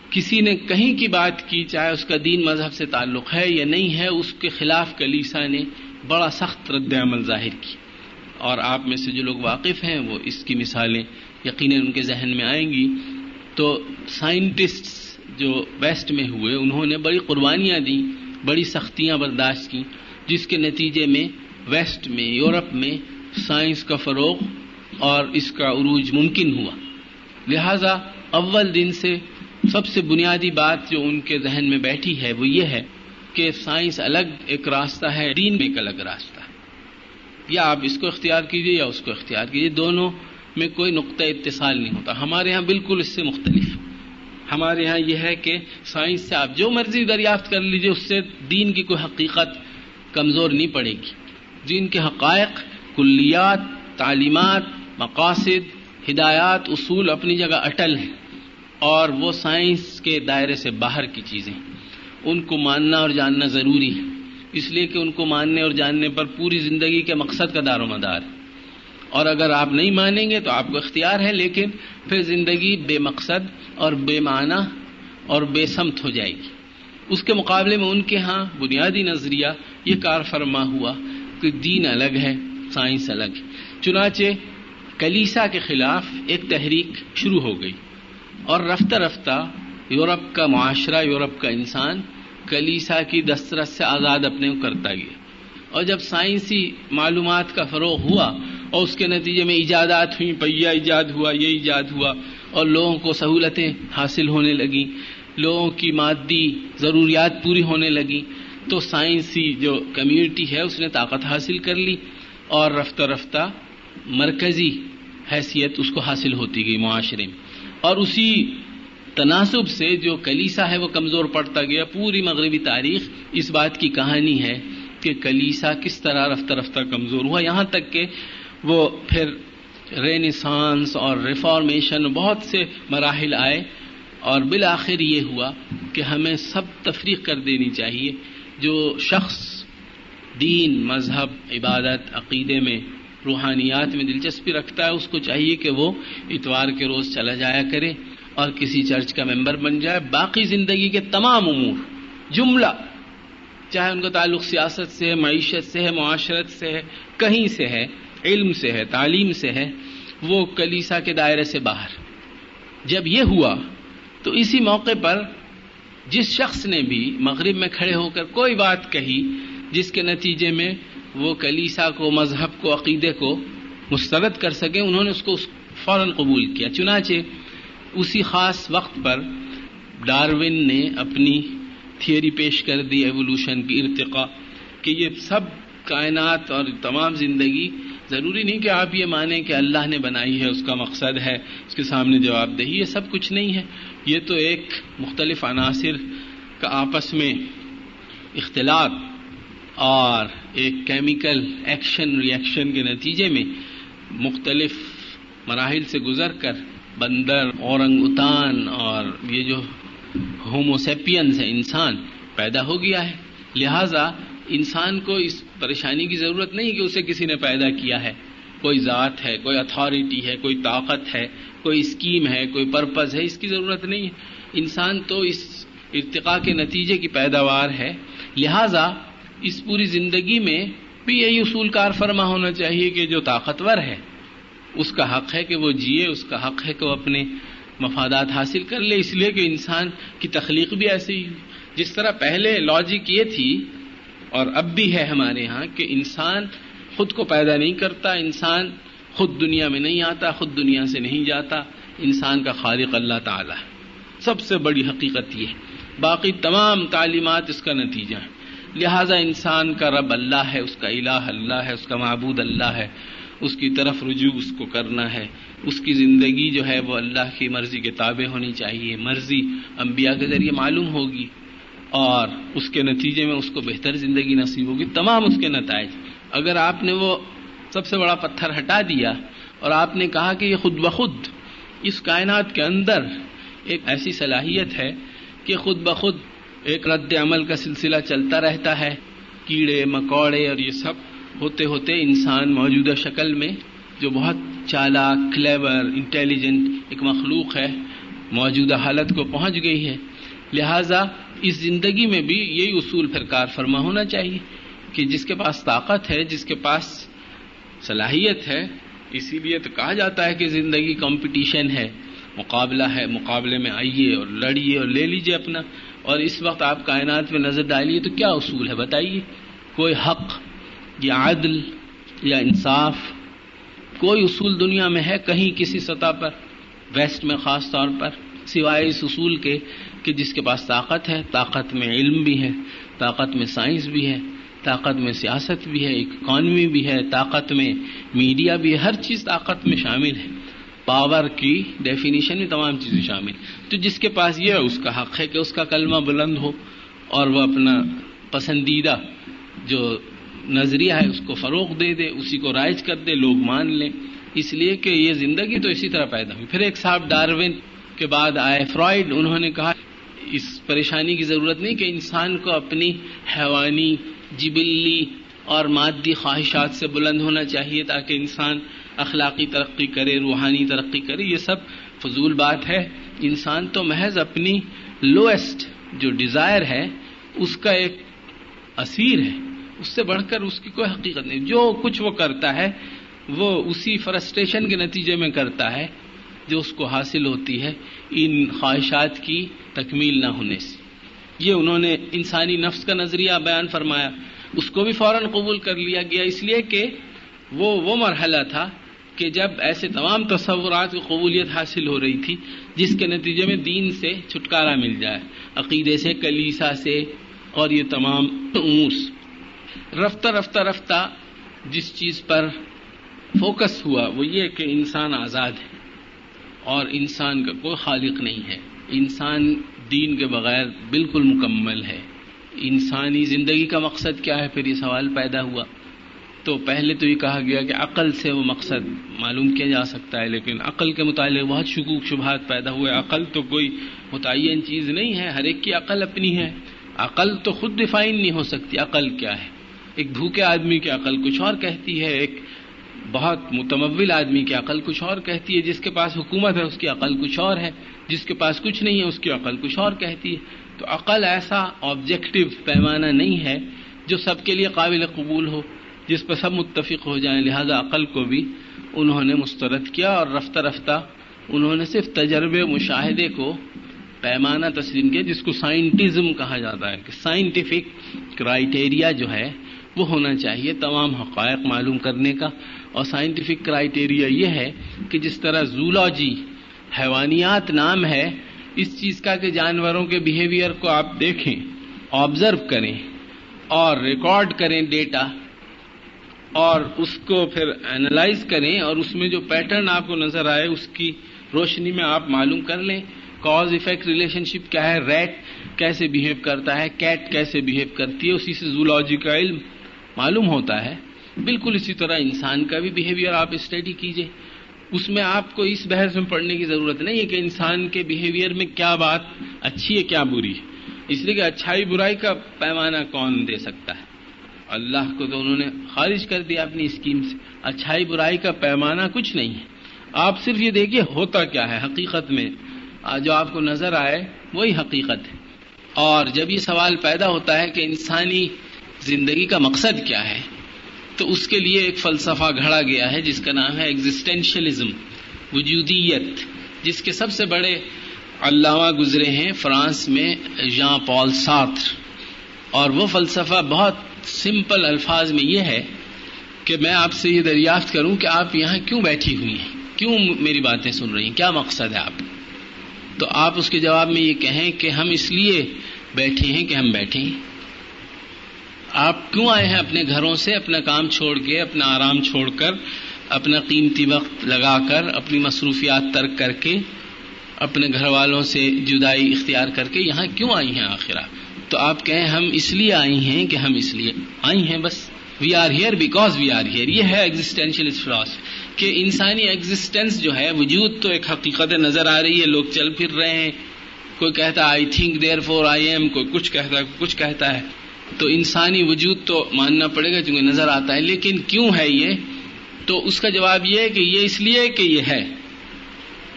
کسی نے کہیں کی بات کی، چاہے اس کا دین مذہب سے تعلق ہے یا نہیں ہے، اس کے خلاف کلیسا نے بڑا سخت رد عمل ظاہر کی۔ اور آپ میں سے جو لوگ واقف ہیں، وہ اس کی مثالیں یقیناً ان کے ذہن میں آئیں گی۔ تو سائنٹسٹ جو ویسٹ میں ہوئے، انہوں نے بڑی قربانیاں دیں، بڑی سختیاں برداشت کی جس کے نتیجے میں ویسٹ میں، یورپ میں سائنس کا فروغ اور اس کا عروج ممکن ہوا۔ لہذا اول دن سے سب سے بنیادی بات جو ان کے ذہن میں بیٹھی ہے، وہ یہ ہے کہ سائنس الگ ایک راستہ ہے، دین میں ایک الگ راستہ ہے۔ یا آپ اس کو اختیار کیجیے یا اس کو اختیار کیجیے دونوں میں کوئی نقطۂ اتصال نہیں ہوتا۔ ہمارے ہاں بالکل اس سے مختلف ہمارے ہاں یہ ہے کہ سائنس سے آپ جو مرضی دریافت کر لیجیے اس سے دین کی کوئی حقیقت کمزور نہیں پڑے گی۔ دین کے حقائق، کلیات، تعلیمات، مقاصد، ہدایات، اصول اپنی جگہ اٹل ہیں اور وہ سائنس کے دائرے سے باہر کی چیزیں ہیں۔ ان کو ماننا اور جاننا ضروری ہے۔ اس لیے کہ ان کو ماننے اور جاننے پر پوری زندگی کے مقصد کا دار و مدار ہے۔ اور اگر آپ نہیں مانیں گے تو آپ کو اختیار ہے، لیکن پھر زندگی بے مقصد اور بے معنی اور بے سمت ہو جائے گی۔ اس کے مقابلے میں ان کے ہاں بنیادی نظریہ یہ کار فرما ہوا کہ دین الگ ہے، سائنس الگ ہے۔ چنانچہ کلیسا کے خلاف ایک تحریک شروع ہو گئی اور رفتہ رفتہ یورپ کا معاشرہ، یورپ کا انسان کلیسا کی دسترس سے آزاد اپنے کو کرتا گیا اور جب سائنسی معلومات کا فروغ ہوا اور اس کے نتیجے میں ایجادات ہوئیں پہیا ایجاد ہوا، یہ ایجاد ہوا، اور لوگوں کو سہولتیں حاصل ہونے لگیں، لوگوں کی مادی ضروریات پوری ہونے لگیں، تو سائنسی جو کمیونٹی ہے، اس نے طاقت حاصل کر لی اور رفتہ رفتہ مرکزی حیثیت اس کو حاصل ہوتی گئی معاشرے میں۔ اور اسی تناسب سے جو کلیسا ہے وہ کمزور پڑتا گیا۔ پوری مغربی تاریخ اس بات کی کہانی ہے کہ کلیسا کس طرح رفتہ رفتہ کمزور ہوا۔ یہاں تک کہ وہ پھر رینیسانس اور ریفارمیشن بہت سے مراحل آئے اور بالآخر یہ ہوا کہ ہمیں سب تفریق کر دینی چاہیے۔ جو شخص دین، مذہب، عبادت، عقیدے میں، روحانیات میں دلچسپی رکھتا ہے، اس کو چاہیے کہ وہ اتوار کے روز چلا جایا کرے۔ اور کسی چرچ کا ممبر بن جائے، باقی زندگی کے تمام امور، جملہ، چاہے ان کا تعلق سیاست سے ہے، معیشت سے ہے، معاشرت سے ہے، کہیں سے ہے، علم سے ہے، تعلیم سے ہے، وہ کلیسا کے دائرے سے باہر۔ جب یہ ہوا، تو اسی موقع پر جس شخص نے بھی مغرب میں کھڑے ہو کر کوئی بات کہی، جس کے نتیجے میں وہ کلیسا کو، مذہب کو، عقیدے کو مسترد کر سکے، انہوں نے اس کو فوراً قبول کیا۔ چنانچہ اسی خاص وقت پر ڈارون نے اپنی تھیوری پیش کر دی ایوولوشن کی ارتقاء کہ یہ سب کائنات اور تمام زندگی ضروری نہیں کہ آپ یہ مانیں کہ اللہ نے بنائی ہے، اس کا مقصد ہے، اس کے سامنے جواب دہی، یہ سب کچھ نہیں ہے۔ یہ تو ایک مختلف عناصر کا آپس میں اختلاط اور ایک کیمیکل ایکشن ری ایکشن کے نتیجے میں مختلف مراحل سے گزر کر بندر اورنگ اتان اور یہ جو ہوموسیپینس ہے انسان پیدا ہو گیا ہے۔ لہذا انسان کو اس پریشانی کی ضرورت نہیں کہ اسے کسی نے پیدا کیا ہے۔ کوئی ذات ہے، کوئی اتھارٹی ہے، کوئی طاقت ہے، کوئی اسکیم ہے، کوئی پرپز ہے، اس کی ضرورت نہیں ہے۔ انسان تو اس ارتقاء کے نتیجے کی پیداوار ہے۔ لہذا اس پوری زندگی میں بھی یہی اصول کار فرما ہونا چاہیے کہ جو طاقتور ہے۔ اس کا حق ہے کہ وہ جیے، اس کا حق ہے کہ وہ اپنے مفادات حاصل کر لے۔ اس لیے کہ انسان کی تخلیق بھی ایسی ہی۔ جس طرح پہلے لاجک یہ تھی اور اب بھی ہے ہمارے ہاں کہ انسان خود کو پیدا نہیں کرتا، انسان خود دنیا میں نہیں آتا، خود دنیا سے نہیں جاتا۔ انسان کا خالق اللہ تعالی ہے۔ سب سے بڑی حقیقت یہ ہے۔ باقی تمام تعلیمات اس کا نتیجہ ہے۔ لہذا انسان کا رب اللہ ہے، اس کا الہ اللہ ہے، اس کا معبود اللہ ہے۔ اس کی طرف رجوع اس کو کرنا ہے۔ اس کی زندگی جو ہے وہ اللہ کی مرضی کے تابع ہونی چاہیے۔ مرضی انبیاء کے ذریعے معلوم ہوگی اور اس کے نتیجے میں اس کو بہتر زندگی نصیب ہوگی۔ تمام اس کے نتائج۔ اگر آپ نے وہ سب سے بڑا پتھر ہٹا دیا اور آپ نے کہا کہ یہ خود بخود اس کائنات کے اندر ایک ایسی صلاحیت ہے کہ خود بخود ایک رد عمل کا سلسلہ چلتا رہتا ہے۔ کیڑے، مکوڑے اور یہ سب ہوتے ہوتے انسان موجودہ شکل میں جو بہت چالاک کلیور انٹیلیجنٹ ایک مخلوق ہے، موجودہ حالت کو پہنچ گئی ہے۔ لہذا اس زندگی میں بھی یہی اصول پھر کار فرما ہونا چاہیے کہ جس کے پاس طاقت ہے، جس کے پاس صلاحیت ہے، اسی لیے تو کہا جاتا ہے کہ زندگی کمپٹیشن ہے۔ مقابلہ ہے، مقابلے میں آئیے اور لڑیے اور لے لیجیے اپنا۔ اور اس وقت آپ کائنات میں نظر ڈالیے تو کیا اصول ہے؟ بتائیے۔ کوئی حق یا عدل یا انصاف، کوئی اصول دنیا میں ہے کہیں کسی سطح پر، ویسٹ میں خاص طور پر، سوائے اس اصول کے کہ جس کے پاس طاقت ہے، طاقت میں علم بھی ہے، طاقت میں سائنس بھی ہے، طاقت میں سیاست بھی ہے، اکانومی بھی ہے، طاقت میں میڈیا بھی ہے، ہر چیز طاقت میں شامل ہے۔ پاور کی ڈیفینیشن میں تمام چیزیں شامل۔ تو جس کے پاس یہ ہے، اس کا حق ہے کہ اس کا کلمہ بلند ہو اور وہ اپنا پسندیدہ جو نظریہ ہے، اس کو فروغ دے دے، اسی کو رائج کر دے، لوگ مان لیں۔ اس لیے کہ یہ زندگی تو اسی طرح پیدا ہوئی۔ پھر ایک صاحب ڈاروین کے بعد آئے فرائڈ انہوں نے کہا، اس پریشانی کی ضرورت نہیں کہ انسان کو اپنی حیوانی، جبلی اور مادی خواہشات سے بلند ہونا چاہیے تاکہ انسان اخلاقی ترقی کرے، روحانی ترقی کرے۔ یہ سب فضول بات ہے۔ انسان تو محض اپنی لوئسٹ جو ڈیزائر ہے، اس کا ایک اسیر ہے۔ اس سے بڑھ کر اس کی کوئی حقیقت نہیں۔ جو کچھ وہ کرتا ہے، وہ اسی فرسٹریشن کے نتیجے میں کرتا ہے جو اس کو حاصل ہوتی ہے ان خواہشات کی تکمیل نہ ہونے سے۔ یہ انہوں نے انسانی نفس کا نظریہ بیان فرمایا۔ اس کو بھی فوراً قبول کر لیا گیا۔ اس لیے کہ وہ وہ مرحلہ تھا کہ جب ایسے تمام تصورات کی قبولیت حاصل ہو رہی تھی جس کے نتیجے میں دین سے چھٹکارا مل جائے۔ عقیدے سے، کلیسا سے اور یہ تمام اموس رفتہ رفتہ رفتہ جس چیز پر فوکس ہوا وہ یہ کہ انسان آزاد ہے اور انسان کا کوئی خالق نہیں ہے۔ انسان دین کے بغیر بالکل مکمل ہے۔ انسانی زندگی کا مقصد کیا ہے؟ پھر یہ سوال پیدا ہوا۔ تو پہلے تو یہ کہا گیا کہ عقل سے وہ مقصد معلوم کیا جا سکتا ہے، لیکن عقل کے متعلق بہت شکوک شبہات پیدا ہوئے۔ عقل تو کوئی متعین چیز نہیں ہے، ہر ایک کی عقل اپنی ہے۔ عقل تو خود ڈیفائن نہیں ہو سکتی، عقل کیا ہے؟ ایک بھوکے آدمی کی عقل کچھ اور کہتی ہے، ایک بہت متمول آدمی کی عقل کچھ اور کہتی ہے، جس کے پاس حکومت ہے، اس کی عقل کچھ اور ہے، جس کے پاس کچھ نہیں ہے، اس کی عقل کچھ اور کہتی ہے۔ تو عقل ایسا آبجیکٹو پیمانہ نہیں ہے جو سب کے لیے قابل قبول ہو، جس پر سب متفق ہو جائیں۔ لہذا عقل کو بھی انہوں نے مسترد کیا اور رفتہ رفتہ انہوں نے صرف تجربے مشاہدے کو پیمانہ تسلیم کیا، جس کو سائنٹزم کہا جاتا ہے۔ کہ سائنٹیفک کرائٹیریا جو ہے وہ ہونا چاہیے تمام حقائق معلوم کرنے کا اور سائنٹیفک کرائٹیریا یہ ہے کہ جس طرح زولوجی حیوانیات نام ہے، اس چیز کا کہ جانوروں کے بیہیویئر کو آپ دیکھیں آبزرو کریں اور ریکارڈ کریں ڈیٹا اور اس کو پھر اینالائز کریں اور اس میں جو پیٹرن آپ کو نظر آئے، اس کی روشنی میں آپ معلوم کر لیں۔ کاز افیکٹ ریلیشن شپ کیا ہے؟ ریٹ کیسے بہیو کرتا ہے؟ کیٹ کیسے بہیو کرتی ہے؟ اسی سے زولوجی کا علم معلوم ہوتا ہے۔ بالکل اسی طرح انسان کا بھی بہیویئر آپ اسٹڈی کیجیے۔ اس میں آپ کو اس بحث میں پڑھنے کی ضرورت نہیں ہے کہ انسان کے بہیویئر میں کیا بات اچھی ہے، کیا بری ہے۔ اس لیے کہ اچھائی برائی کا پیمانہ کون دے سکتا ہے؟ اللہ کو تو انہوں نے خارج کر دیا اپنی اسکیم سے۔ اچھائی برائی کا پیمانہ کچھ نہیں ہے۔ آپ صرف یہ دیکھیے ہوتا کیا ہے حقیقت میں۔ جو آپ کو نظر آئے، وہی حقیقت ہے۔ اور جب یہ سوال پیدا ہوتا ہے کہ انسانی زندگی کا مقصد کیا ہے؟ تو اس کے لیے ایک فلسفہ گھڑا گیا ہے، جس کا نام ہے ایگزٹینشلزم وجودیت، جس کے سب سے بڑے علامہ گزرے ہیں فرانس میں جان پال ساتر۔ اور وہ فلسفہ بہت سمپل الفاظ میں یہ ہے کہ میں آپ سے یہ دریافت کروں کہ آپ یہاں کیوں بیٹھی ہوئی ہیں؟ کیوں میری باتیں سن رہی ہیں؟ کیا مقصد ہے آپ؟ تو آپ اس کے جواب میں یہ کہیں کہ ہم اس لیے بیٹھے ہیں کہ ہم بیٹھے ہیں آپ کیوں آئے ہیں اپنے گھروں سے اپنا کام چھوڑ کے اپنا آرام چھوڑ کر اپنا قیمتی وقت لگا کر اپنی مصروفیات ترک کر کے اپنے گھر والوں سے جدائی اختیار کر کے یہاں کیوں آئی ہیں آخرہ؟ تو آپ کہیں ہم اس لیے آئی ہیں کہ ہم اس لیے آئی ہیں بس۔ We are here because we are here یہ ہے ایگزٹینشیل فلاس کہ انسانی ایگزٹینس جو ہے وجود تو ایک حقیقت نظر آ رہی ہے، لوگ چل پھر رہے ہیں۔ کوئی کہتا ہے I think therefore I am کوئی کچھ کہتا ہے کچھ کہتا ہے۔ تو انسانی وجود تو ماننا پڑے گا چونکہ نظر آتا ہے، لیکن کیوں ہے یہ؟ تو اس کا جواب یہ ہے کہ یہ اس لیے کہ یہ ہے۔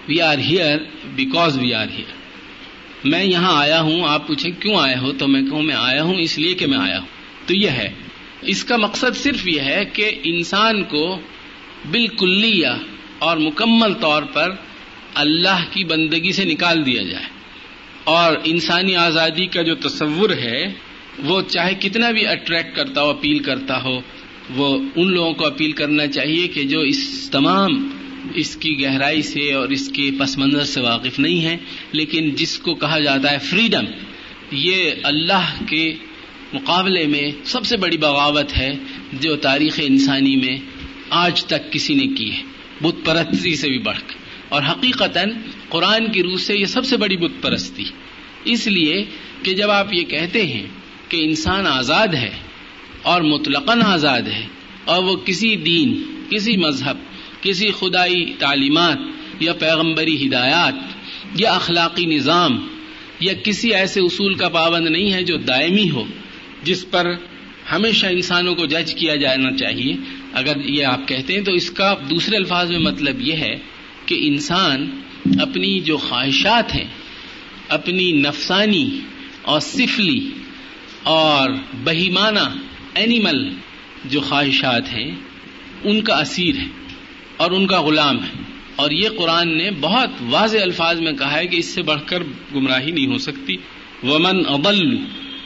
We are here because we are here میں یہاں آیا ہوں، آپ پوچھیں کیوں آئے ہو؟ تو میں کہوں، میں آیا ہوں، اس لیے کہ میں آیا ہوں۔ تو یہ ہے۔ اس کا مقصد صرف یہ ہے کہ انسان کو بالکلیہ اور مکمل طور پر اللہ کی بندگی سے نکال دیا جائے۔ اور انسانی آزادی کا جو تصور ہے وہ چاہے کتنا بھی اٹریکٹ کرتا ہو اپیل کرتا ہو، وہ ان لوگوں کو اپیل کرنا چاہیے کہ جو اس تمام اس کی گہرائی سے اور اس کے پس منظر سے واقف نہیں ہے لیکن جس کو کہا جاتا ہے فریڈم یہ اللہ کے مقابلے میں سب سے بڑی بغاوت ہے جو تاریخ انسانی میں آج تک کسی نے کی ہے۔ بت پرستی سے بھی بڑھ کر۔ اور حقیقتا قرآن کی روح سے یہ سب سے بڑی بت پرستی۔ اس لیے کہ جب آپ یہ کہتے ہیں کہ انسان آزاد ہے اور مطلقاً آزاد ہے اور وہ کسی دین، کسی مذہب، کسی خدائی تعلیمات یا پیغمبری ہدایات یا اخلاقی نظام یا کسی ایسے اصول کا پابند نہیں ہے جو دائمی ہو، جس پر ہمیشہ انسانوں کو جج کیا جانا چاہیے۔ اگر یہ آپ کہتے ہیں تو اس کا دوسرے الفاظ میں مطلب یہ ہے کہ انسان اپنی جو خواہشات ہیں، اپنی نفسانی اور سفلی اور بہیمانہ اینیمل جو خواہشات ہیں، ان کا اسیر ہے اور ان کا غلام ہے۔ اور یہ قرآن نے بہت واضح الفاظ میں کہا ہے کہ اس سے بڑھ کر گمراہی نہیں ہو سکتی۔ ومن اضل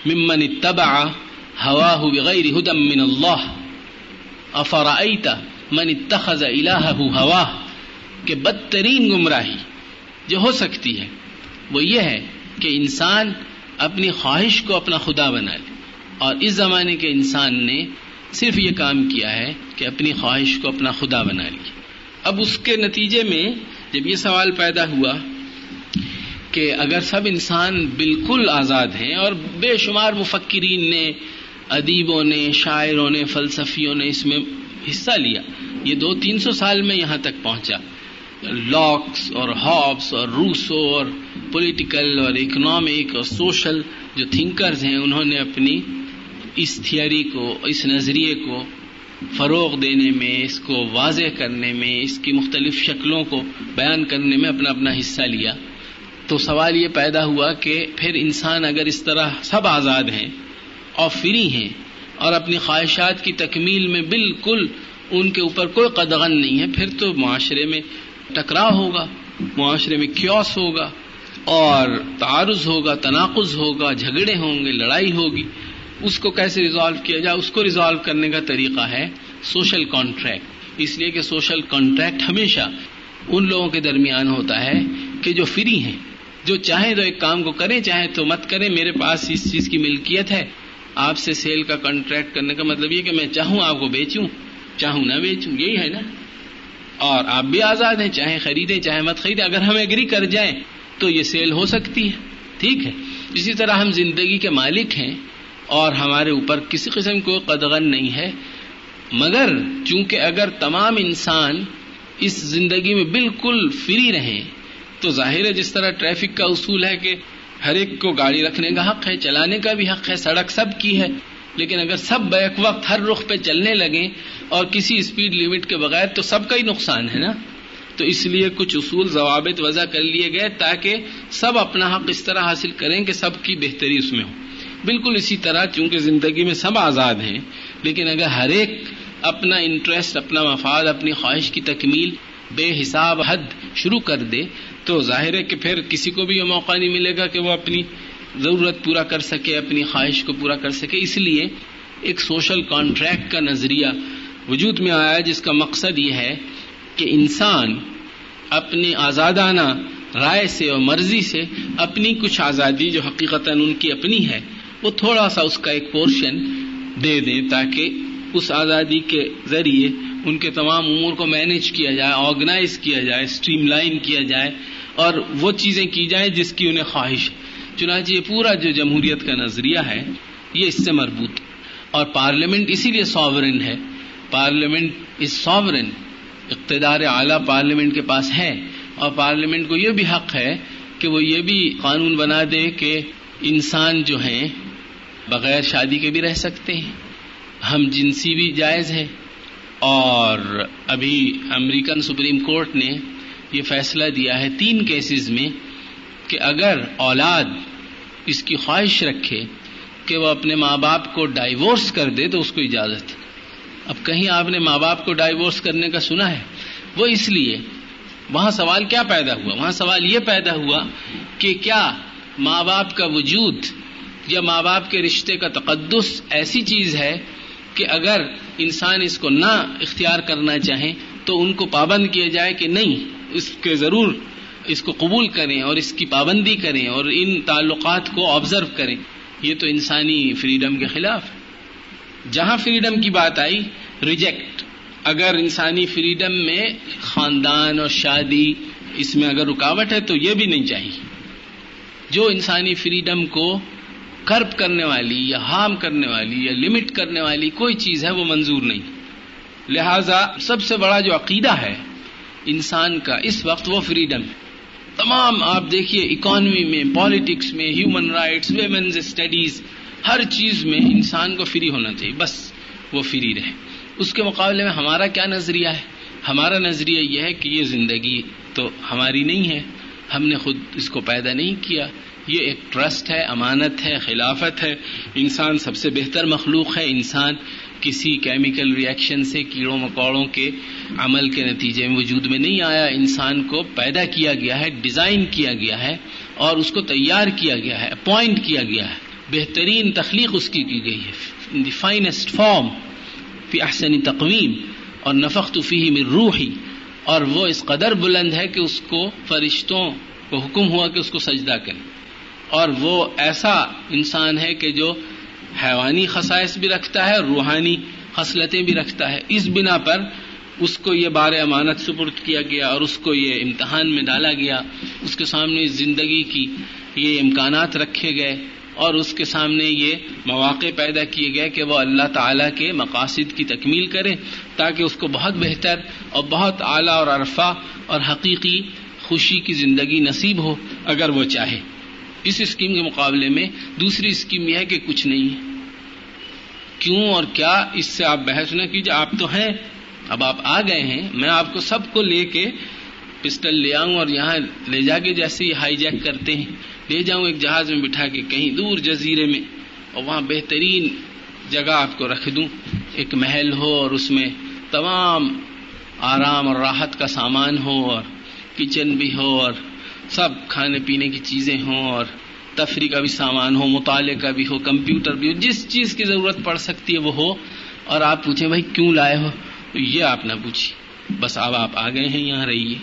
ممن اتبع هواه بغیر هدى من الله افرأيت من اتخذ الهه هواه؟ کہ بدترین گمراہی جو ہو سکتی ہے، وہ یہ ہے کہ انسان اپنی خواہش کو اپنا خدا بنا لے۔ اور اس زمانے کے انسان نے صرف یہ کام کیا ہے کہ اپنی خواہش کو اپنا خدا بنا لی اب اس کے نتیجے میں جب یہ سوال پیدا ہوا کہ اگر سب انسان بالکل آزاد ہیں اور بے شمار مفکرین نے، ادیبوں نے، شاعروں نے، فلسفیوں نے اس میں حصہ لیا، یہ دو تین سو سال میں یہاں تک پہنچا۔ لاکس اور ہابس اور روسو اور پولیٹیکل اور اکنامک اور سوشل جو تھنکرز ہیں، انہوں نے اپنی اس تھیوری کو، اس نظریے کو فروغ دینے میں، اس کو واضح کرنے میں، اس کی مختلف شکلوں کو بیان کرنے میں اپنا اپنا حصہ لیا۔ تو سوال یہ پیدا ہوا کہ پھر انسان اگر اس طرح سب آزاد ہیں اور فری ہیں اور اپنی خواہشات کی تکمیل میں بالکل ان کے اوپر کوئی قدغن نہیں ہے، پھر تو معاشرے میں ٹکراؤ ہوگا، معاشرے میں کیوس ہوگا۔ اور تعارض ہوگا، تناقض ہوگا، جھگڑے ہوں گے، لڑائی ہوگی، اس کو کیسے ریزالو کیا جائے؟ اس کو ریزالو کرنے کا طریقہ ہے سوشل کانٹریکٹ اس لیے کہ سوشل کانٹریکٹ ہمیشہ ان لوگوں کے درمیان ہوتا ہے کہ جو فری ہیں، جو چاہیں تو ایک کام کو کریں، چاہیں تو مت کریں، میرے پاس اس چیز کی ملکیت ہے۔ آپ سے سیل کا کانٹریکٹ کرنے کا مطلب یہ کہ میں چاہوں آپ کو بیچوں، چاہوں نہ بیچوں، یہی ہے نا۔ اور آپ بھی آزاد ہیں چاہے خریدیں چاہے مت خریدیں، اگر ہم ایگری کر جائیں تو یہ سیل ہو سکتی ہے۔ ٹھیک ہے۔ اسی طرح ہم زندگی کے مالک ہیں اور ہمارے اوپر کسی قسم کو قدغن نہیں ہے۔ مگر چونکہ اگر تمام انسان اس زندگی میں بالکل فری رہیں، تو ظاہر ہے جس طرح ٹریفک کا اصول ہے کہ ہر ایک کو گاڑی رکھنے کا حق ہے، چلانے کا بھی حق ہے، سڑک سب کی ہے۔ لیکن اگر سب بیک وقت ہر رخ پہ چلنے لگیں اور کسی اسپیڈ لمٹ کے بغیر، تو سب کا ہی نقصان ہے نا۔ تو اس لیے کچھ اصول ضوابط وضع کر لیے گئے تاکہ سب اپنا حق اس طرح حاصل کریں کہ سب کی بہتری اس میں ہو۔ بالکل اسی طرح چونکہ زندگی میں سب آزاد ہیں، لیکن اگر ہر ایک اپنا انٹرسٹ اپنا مفاد، اپنی خواہش کی تکمیل بے حساب حد شروع کر دے، تو ظاہر ہے کہ پھر کسی کو بھی یہ موقع نہیں ملے گا کہ وہ اپنی ضرورت پورا کر سکے، اپنی خواہش کو پورا کر سکے۔ اس لیے ایک سوشل کانٹریکٹ کا نظریہ وجود میں آیا جس کا مقصد یہ ہے کہ انسان اپنی آزادانہ رائے سے اور مرضی سے اپنی کچھ آزادی جو حقیقت ان کی اپنی ہے، وہ تھوڑا سا اس کا ایک پورشن دے دیں تاکہ اس آزادی کے ذریعے ان کے تمام امور کو مینج کیا جائے، آرگنائز کیا جائے اسٹریم لائن کیا جائے اور وہ چیزیں کی جائیں جس کی انہیں خواہش چنانچہ یہ پورا جو جمہوریت کا نظریہ ہے، یہ اس سے مربوط اور پارلیمنٹ اسی لیے ساورن ہے۔ پارلیمنٹ از ساورن اقتدار اعلیٰ پارلیمنٹ کے پاس ہے اور پارلیمنٹ کو یہ بھی حق ہے کہ وہ یہ بھی قانون بنا دے کہ انسان جو ہیں بغیر شادی کے بھی رہ سکتے ہیں۔ ہم جنسی بھی جائز ہے اور ابھی امریکن سپریم کورٹ نے یہ فیصلہ دیا ہے تین کیسز میں کہ اگر اولاد اس کی خواہش رکھے کہ وہ اپنے ماں باپ کو ڈائیورس کر دے تو اس کو اجازت۔ اب کہیں آپ نے ماں باپ کو ڈائیورس کرنے کا سنا ہے؟ وہ اس لیے وہاں سوال کیا پیدا ہوا؟ وہاں سوال یہ پیدا ہوا کہ کیا ماں باپ کا وجود یا ماں باپ کے رشتے کا تقدس ایسی چیز ہے کہ اگر انسان اس کو نہ اختیار کرنا چاہیں تو ان کو پابند کیا جائے کہ نہیں، اس کے ضرور اس کو قبول کریں اور اس کی پابندی کریں اور ان تعلقات کو آبزرو کریں۔ یہ تو انسانی فریڈم کے خلاف۔ ہے جہاں فریڈم کی بات آئی ریجیکٹ اگر انسانی فریڈم میں خاندان اور شادی اس میں اگر رکاوٹ ہے تو یہ بھی نہیں چاہیے۔ جو انسانی فریڈم کو کرپ کرنے والی یا ہارم کرنے والی یا لمٹ کرنے والی کوئی چیز ہے، وہ منظور نہیں۔ لہذا سب سے بڑا جو عقیدہ ہے، انسان کا اس وقت وہ فریڈم ہے۔ تمام، آپ دیکھیے اکانومی میں پالیٹکس میں ہیومن رائٹس ویمنز اسٹڈیز ہر چیز میں انسان کو فری ہونا چاہیے، بس وہ فری رہے۔ اس کے مقابلے میں ہمارا کیا نظریہ ہے؟ ہمارا نظریہ یہ ہے کہ یہ زندگی تو ہماری نہیں ہے۔ ہم نے خود اس کو پیدا نہیں کیا۔ یہ ایک ٹرسٹ ہے، امانت ہے، خلافت ہے۔ انسان سب سے بہتر مخلوق ہے۔ انسان کسی کیمیکل ریئیکشن سے کیڑوں مکوڑوں کے عمل کے نتیجے میں وجود میں نہیں آیا۔ انسان کو پیدا کیا گیا ہے ڈیزائن کیا گیا ہے اور اس کو تیار کیا گیا ہے اپوائنٹ کیا گیا ہے۔ بہترین تخلیق اس کی کی گئی ہے. ان دی فائنسٹ فارم فی احسن تقویم، اور نفق فیہ من روحی. اور وہ اس قدر بلند ہے کہ اس کو فرشتوں کو حکم ہوا کہ اس کو سجدہ کریں. اور وہ ایسا انسان ہے کہ جو حیوانی خصائص بھی رکھتا ہے اور روحانی خصلتیں بھی رکھتا ہے. اس بنا پر اس کو یہ بار امانت سپرد کیا گیا اور اس کو یہ امتحان میں ڈالا گیا. اس کے سامنے زندگی کی یہ امکانات رکھے گئے. اور اس کے سامنے یہ مواقع پیدا کیے گئے کہ وہ اللہ تعالیٰ کے مقاصد کی تکمیل کرے تاکہ اس کو بہت بہتر اور بہت اعلیٰ اور عرفہ اور حقیقی خوشی کی زندگی نصیب ہو اگر وہ چاہے۔ اس اسکیم کے مقابلے میں دوسری اسکیم یہ ہے کہ کچھ نہیں ہے۔ کیوں اور کیا اس سے آپ بحث نہ کیجیے؟ آپ تو ہیں۔ اب آپ آ گئے ہیں۔ میں آپ کو سب کو لے کے پسٹل لے آؤں اور یہاں لے جا کے جیسے ہی ہائی جیک کرتے ہیں، لے جاؤں ایک جہاز میں بٹھا کے کہیں دور جزیرے میں اور وہاں بہترین جگہ آپ کو رکھ دوں۔ ایک محل ہو اور اس میں تمام آرام اور راحت کا سامان ہو اور کچن بھی ہو اور سب کھانے پینے کی چیزیں ہوں اور تفریح کا بھی سامان ہو، مطالعے کا بھی ہو، کمپیوٹر بھی ہو، جس چیز کی ضرورت پڑ سکتی ہے وہ ہو۔ اور آپ پوچھیں بھائی کیوں لائے ہو؟ تو یہ آپ نہ پوچھیے بس اب آپ آ گئے ہیں، یہاں رہیے۔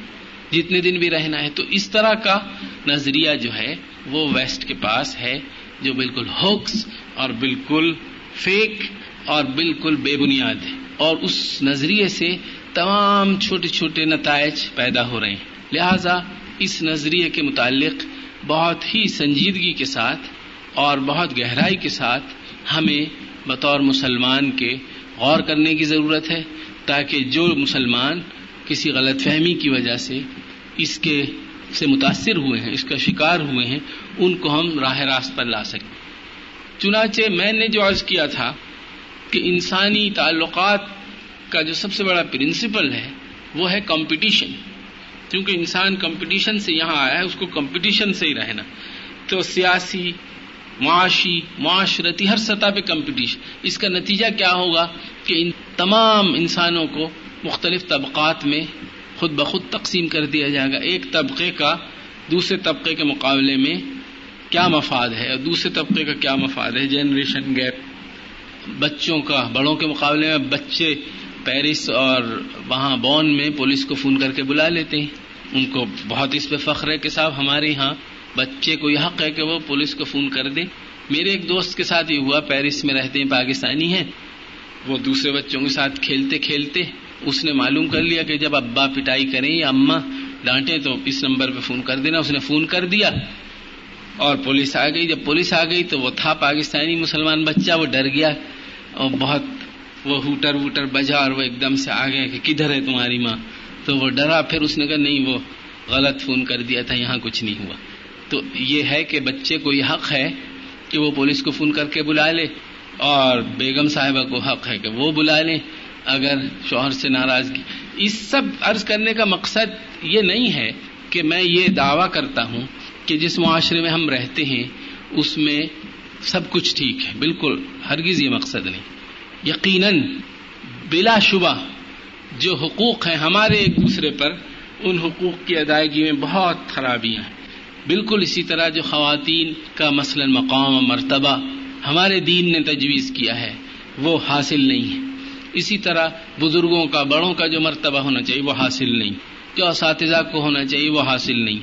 جتنے دن بھی رہنا ہے تو اس طرح کا نظریہ جو ہے وہ ویسٹ کے پاس ہے، جو بالکل ہوکس اور بالکل فیک اور بالکل بے بنیاد ہے۔ اور اس نظریے سے تمام چھوٹے چھوٹے نتائج پیدا ہو رہے ہیں۔ لہذا اس نظریے کے متعلق بہت ہی سنجیدگی کے ساتھ اور بہت گہرائی کے ساتھ ہمیں بطور مسلمان کے غور کرنے کی ضرورت ہے تاکہ جو مسلمان کسی غلط فہمی کی وجہ سے اس کے سے متاثر ہوئے ہیں، اس کا شکار ہوئے ہیں، ان کو ہم راہ راست پر لا سکیں۔ چنانچہ میں نے جو عرض کیا تھا کہ انسانی تعلقات کا جو سب سے بڑا پرنسپل ہے، وہ ہے کمپٹیشن۔ کیونکہ انسان کمپٹیشن سے یہاں آیا ہے، اس کو کمپٹیشن سے ہی رہنا۔ تو سیاسی، معاشی، معاشرتی، ہر سطح پہ کمپٹیشن۔ اس کا نتیجہ کیا ہوگا کہ ان تمام انسانوں کو مختلف طبقات میں خود بخود تقسیم کر دیا جائے گا۔ ایک طبقے کا دوسرے طبقے کے مقابلے میں کیا مفاد ہے اور دوسرے طبقے کا کیا مفاد ہے؟ Generation gap. بچوں کا، بڑوں کے مقابلے میں بچے پیرس اور وہاں بون میں پولیس کو فون کر کے بلا لیتے ہیں۔ ان کو بہت اس پہ فخر ہے کہ صاحب ہمارے یہاں بچے کو یہ حق ہے کہ وہ پولیس کو فون کر دے۔ میرے ایک دوست کے ساتھ یہ ہوا، پیرس میں رہتے ہیں، پاکستانی ہیں۔ وہ دوسرے بچوں کے ساتھ کھیلتے کھیلتے اس نے معلوم کر لیا کہ جب ابا پٹائی کریں یا اما ڈانٹے تو اس نمبر پہ فون کر دینا، اس نے فون کر دیا۔ اور پولیس آ گئی۔ جب پولیس آ گئی تو وہ تھا پاکستانی مسلمان بچہ، وہ ڈر گیا۔ اور بہت وہ ہوٹر ووٹر بجا اور وہ ایک دم سے آ گئے کہ کدھر ہے تمہاری ماں؟ تو وہ ڈرا۔ پھر اس نے کہا، نہیں، وہ غلط فون کر دیا تھا، یہاں کچھ نہیں ہوا۔ تو یہ ہے کہ بچے کو یہ حق ہے کہ وہ پولیس کو فون کر کے بلا لے، اور بیگم صاحبہ کو حق ہے کہ وہ بلا لیں اگر شوہر سے ناراضگی اس سب عرض کرنے کا مقصد یہ نہیں ہے کہ میں یہ دعویٰ کرتا ہوں کہ جس معاشرے میں ہم رہتے ہیں، اس میں سب کچھ ٹھیک ہے۔ بالکل، ہرگز یہ مقصد نہیں۔ یقیناً، بلا شبہ جو حقوق ہیں ہمارے ایک دوسرے پر، ان حقوق کی ادائیگی میں بہت خرابیاں ہیں بالکل اسی طرح جو خواتین کا مثلا مقام و مرتبہ ہمارے دین نے تجویز کیا ہے، وہ حاصل نہیں ہے۔ اسی طرح بزرگوں کا، بڑوں کا جو مرتبہ ہونا چاہیے وہ حاصل نہیں۔ جو اساتذہ کو ہونا چاہیے وہ حاصل نہیں۔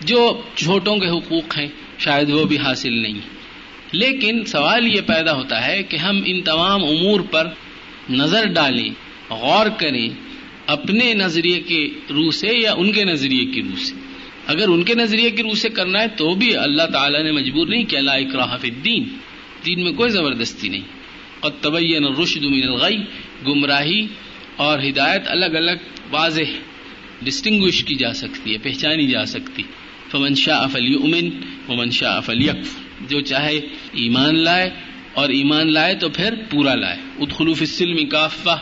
جو چھوٹوں کے حقوق ہیں شاید وہ بھی حاصل نہیں۔ لیکن سوال یہ پیدا ہوتا ہے کہ ہم ان تمام امور پر نظر ڈالیں، غور کریں اپنے نظریے کے روح سے یا ان کے نظریے کی روح سے۔ اگر ان کے نظریے کی روح سے کرنا ہے تو بھی اللہ تعالیٰ نے مجبور نہیں کیا اللہ اکراہ فی الدین۔ دین میں کوئی زبردستی نہیں۔ قد تبین الرشد من الغی، گمراہی اور ہدایت الگ الگ واضح ڈسٹنگوش کی جا سکتی ہے، پہچانی جا سکتی۔ فمن شاء فلیؤمن، ومن شاء فلیکفر جو چاہے ایمان لائے اور ایمان لائے تو پھر پورا لائے۔ ادخلوف السلم کافہ۔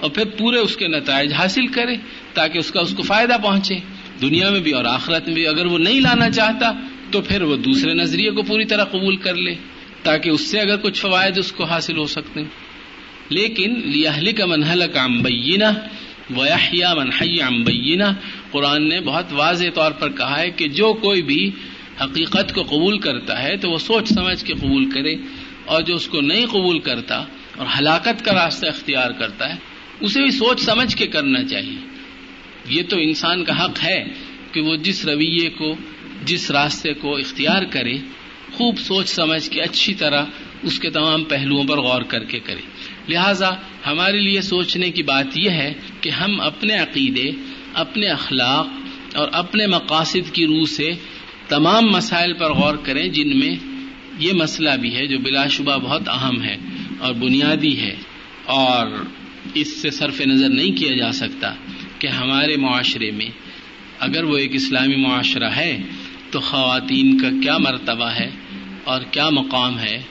اور پھر پورے اس کے نتائج حاصل کرے تاکہ اس کا اس کو فائدہ پہنچے۔ دنیا میں بھی اور آخرت میں بھی اگر وہ نہیں لانا چاہتا تو پھر وہ دوسرے نظریے کو پوری طرح قبول کر لے۔ تاکہ اس سے اگر کچھ فوائد اس کو حاصل ہو سکتے ہیں۔ لیکن لیہلی کا منحل کا امبینہ ویحیا منحی امبینہ قرآن نے بہت واضح طور پر کہا ہے کہ جو کوئی بھی حقیقت کو قبول کرتا ہے تو وہ سوچ سمجھ کے قبول کرے اور جو اس کو نہیں قبول کرتا اور ہلاکت کا راستہ اختیار کرتا ہے، اسے بھی سوچ سمجھ کے کرنا چاہیے۔ یہ تو انسان کا حق ہے کہ وہ جس رویے کو، جس راستے کو اختیار کرے خوب سوچ سمجھ کے اچھی طرح اس کے تمام پہلوؤں پر غور کر کے کرے۔ لہذا ہمارے لیے سوچنے کی بات یہ ہے کہ ہم اپنے عقیدے، اپنے اخلاق اور اپنے مقاصد کی روح سے تمام مسائل پر غور کریں جن میں یہ مسئلہ بھی ہے جو بلا شبہ بہت اہم ہے اور بنیادی ہے اور اس سے صرف نظر نہیں کیا جا سکتا کہ ہمارے معاشرے میں اگر وہ ایک اسلامی معاشرہ ہے تو خواتین کا کیا مرتبہ ہے اور کیا مقام ہے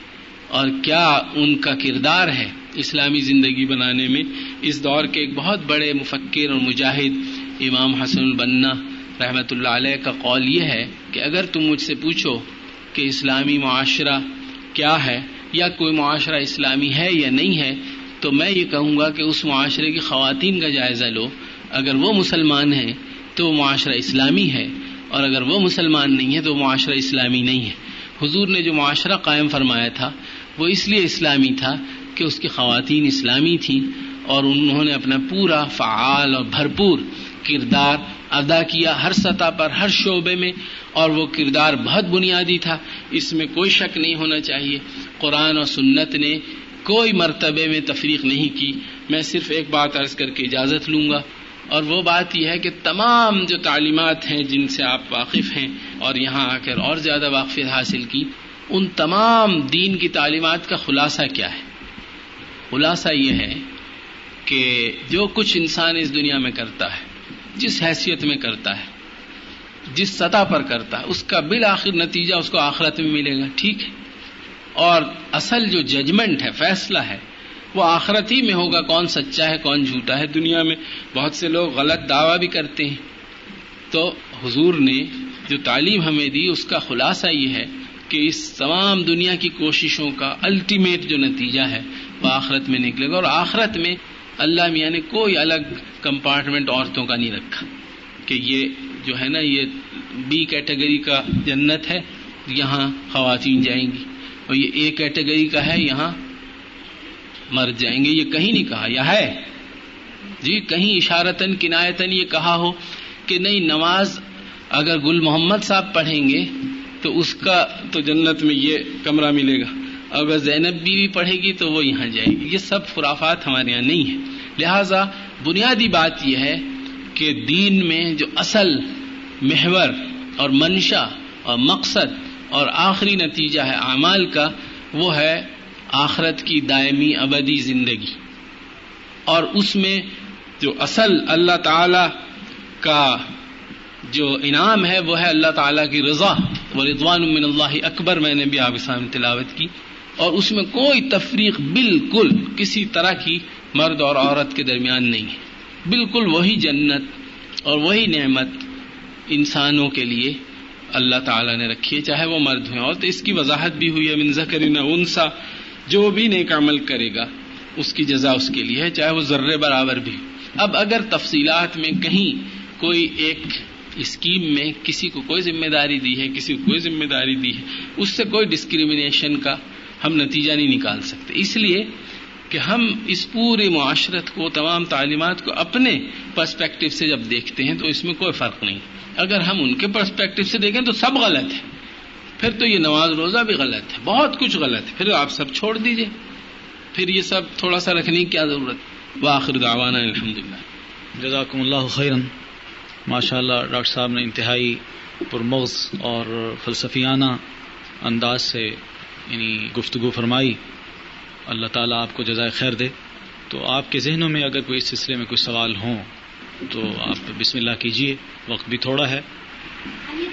اور کیا ان کا کردار ہے اسلامی زندگی بنانے میں؟ اس دور کے ایک بہت بڑے مفکر اور مجاہد امام حسن البنا رحمۃ اللہ علیہ کا قول یہ ہے کہ اگر تم مجھ سے پوچھو کہ اسلامی معاشرہ کیا ہے یا کوئی معاشرہ اسلامی ہے یا نہیں ہے، تو میں یہ کہوں گا کہ اس معاشرے کی خواتین کا جائزہ لو۔ اگر وہ مسلمان ہیں تو وہ معاشرہ اسلامی ہے۔ اور اگر وہ مسلمان نہیں ہے تو وہ معاشرہ اسلامی نہیں ہے۔ حضور نے جو معاشرہ قائم فرمایا تھا، وہ اس لیے اسلامی تھا کہ اس کی خواتین اسلامی تھیں اور انہوں نے اپنا پورا فعال اور بھرپور کردار ادا کیا ہر سطح پر، ہر شعبے میں، اور وہ کردار بہت بنیادی تھا۔ اس میں کوئی شک نہیں ہونا چاہیے۔ قرآن اور سنت نے کوئی مرتبے میں تفریق نہیں کی۔ میں صرف ایک بات عرض کر کے اجازت لوں گا۔ اور وہ بات یہ ہے کہ تمام جو تعلیمات ہیں جن سے آپ واقف ہیں اور یہاں آ کر اور زیادہ واقفیت حاصل کی، ان تمام دین کی تعلیمات کا خلاصہ کیا ہے؟ خلاصہ یہ ہے کہ جو کچھ انسان اس دنیا میں کرتا ہے، جس حیثیت میں کرتا ہے، جس سطح پر کرتا ہے، اس کا بالآخر نتیجہ اس کو آخرت میں ملے گا، ٹھیک ہے؟ اور اصل جو ججمنٹ ہے، فیصلہ ہے وہ آخرت ہی میں ہوگا، کون سچا ہے، کون جھوٹا ہے۔ دنیا میں بہت سے لوگ غلط دعویٰ بھی کرتے ہیں۔ تو حضور نے جو تعلیم ہمیں دی، اس کا خلاصہ یہ ہے کہ اس تمام دنیا کی کوششوں کا الٹیمیٹ جو نتیجہ ہے، وہ آخرت میں نکلے گا۔ اور آخرت میں اللہ میاں نے کوئی الگ کمپارٹمنٹ عورتوں کا نہیں رکھا۔ کہ یہ جو ہے نا، یہ بی کیٹیگری کا جنت ہے، یہاں خواتین جائیں گی۔ اور یہ اے کیٹیگری کا ہے، یہاں مر جائیں گے، یہ کہیں نہیں کہا یا ہے۔ جی کہیں اشارتن کنایتن یہ کہا ہو کہ نہیں، نماز اگر گل محمد صاحب پڑھیں گے تو اس کا تو جنت میں یہ کمرہ ملے گا۔ اگر زینب بیوی پڑھے گی تو وہ یہاں جائے گی۔ یہ سب خرافات ہمارے یہاں نہیں ہے لہذا بنیادی بات یہ ہے کہ دین میں جو اصل محور اور منشا اور مقصد اور آخری نتیجہ ہے اعمال کا، وہ ہے آخرت کی دائمی ابدی زندگی اور اس میں جو اصل اللہ تعالی کا جو انعام ہے وہ ہے اللہ تعالیٰ کی رضا و رضوان من اللہ اکبر میں نے بھی آپ اسلام تلاوت کی اور اس میں کوئی تفریق بالکل کسی طرح کی مرد اور عورت کے درمیان نہیں ہے۔ بالکل وہی جنت اور وہی نعمت انسانوں کے لیے اللہ تعالیٰ نے رکھی ہے، چاہے وہ مرد ہوئے اور تو اس کی وضاحت بھی ہوئی ہے منظ انسا جو بھی نیک عمل کرے گا، اس کی جزا اس کے لیے ہے، چاہے وہ ذرے برابر بھی۔ اب اگر تفصیلات میں کہیں کوئی ایک اسکیم میں کسی کو کوئی ذمہ داری دی ہے، کسی کو کوئی ذمہ داری دی ہے، اس سے کوئی ڈسکریمنیشن کا ہم نتیجہ نہیں نکال سکتے۔ اس لیے کہ ہم اس پورے معاشرت کو، تمام تعلیمات کو اپنے پرسپیکٹو سے جب دیکھتے ہیں تو اس میں کوئی فرق نہیں۔ اگر ہم ان کے پرسپیکٹو سے دیکھیں تو سب غلط ہے۔ پھر تو یہ نماز روزہ بھی غلط ہے بہت کچھ غلط ہے۔ پھر آپ سب چھوڑ دیجیے۔ پھر یہ سب تھوڑا سا رکھنے کی کیا ضرورت؟ واخر دعوانا الحمد للہ جزاکم اللہ خیرن۔ ماشاء اللہ ڈاکٹر صاحب نے انتہائی پرمغز اور فلسفیانہ انداز سے یعنی گفتگو فرمائی۔ اللہ تعالیٰ آپ کو جزائے خیر دے۔ تو آپ کے ذہنوں میں اگر کوئی اس سلسلے میں کوئی سوال ہوں تو آپ بسم اللہ کیجیے۔ وقت بھی تھوڑا ہے۔ ہم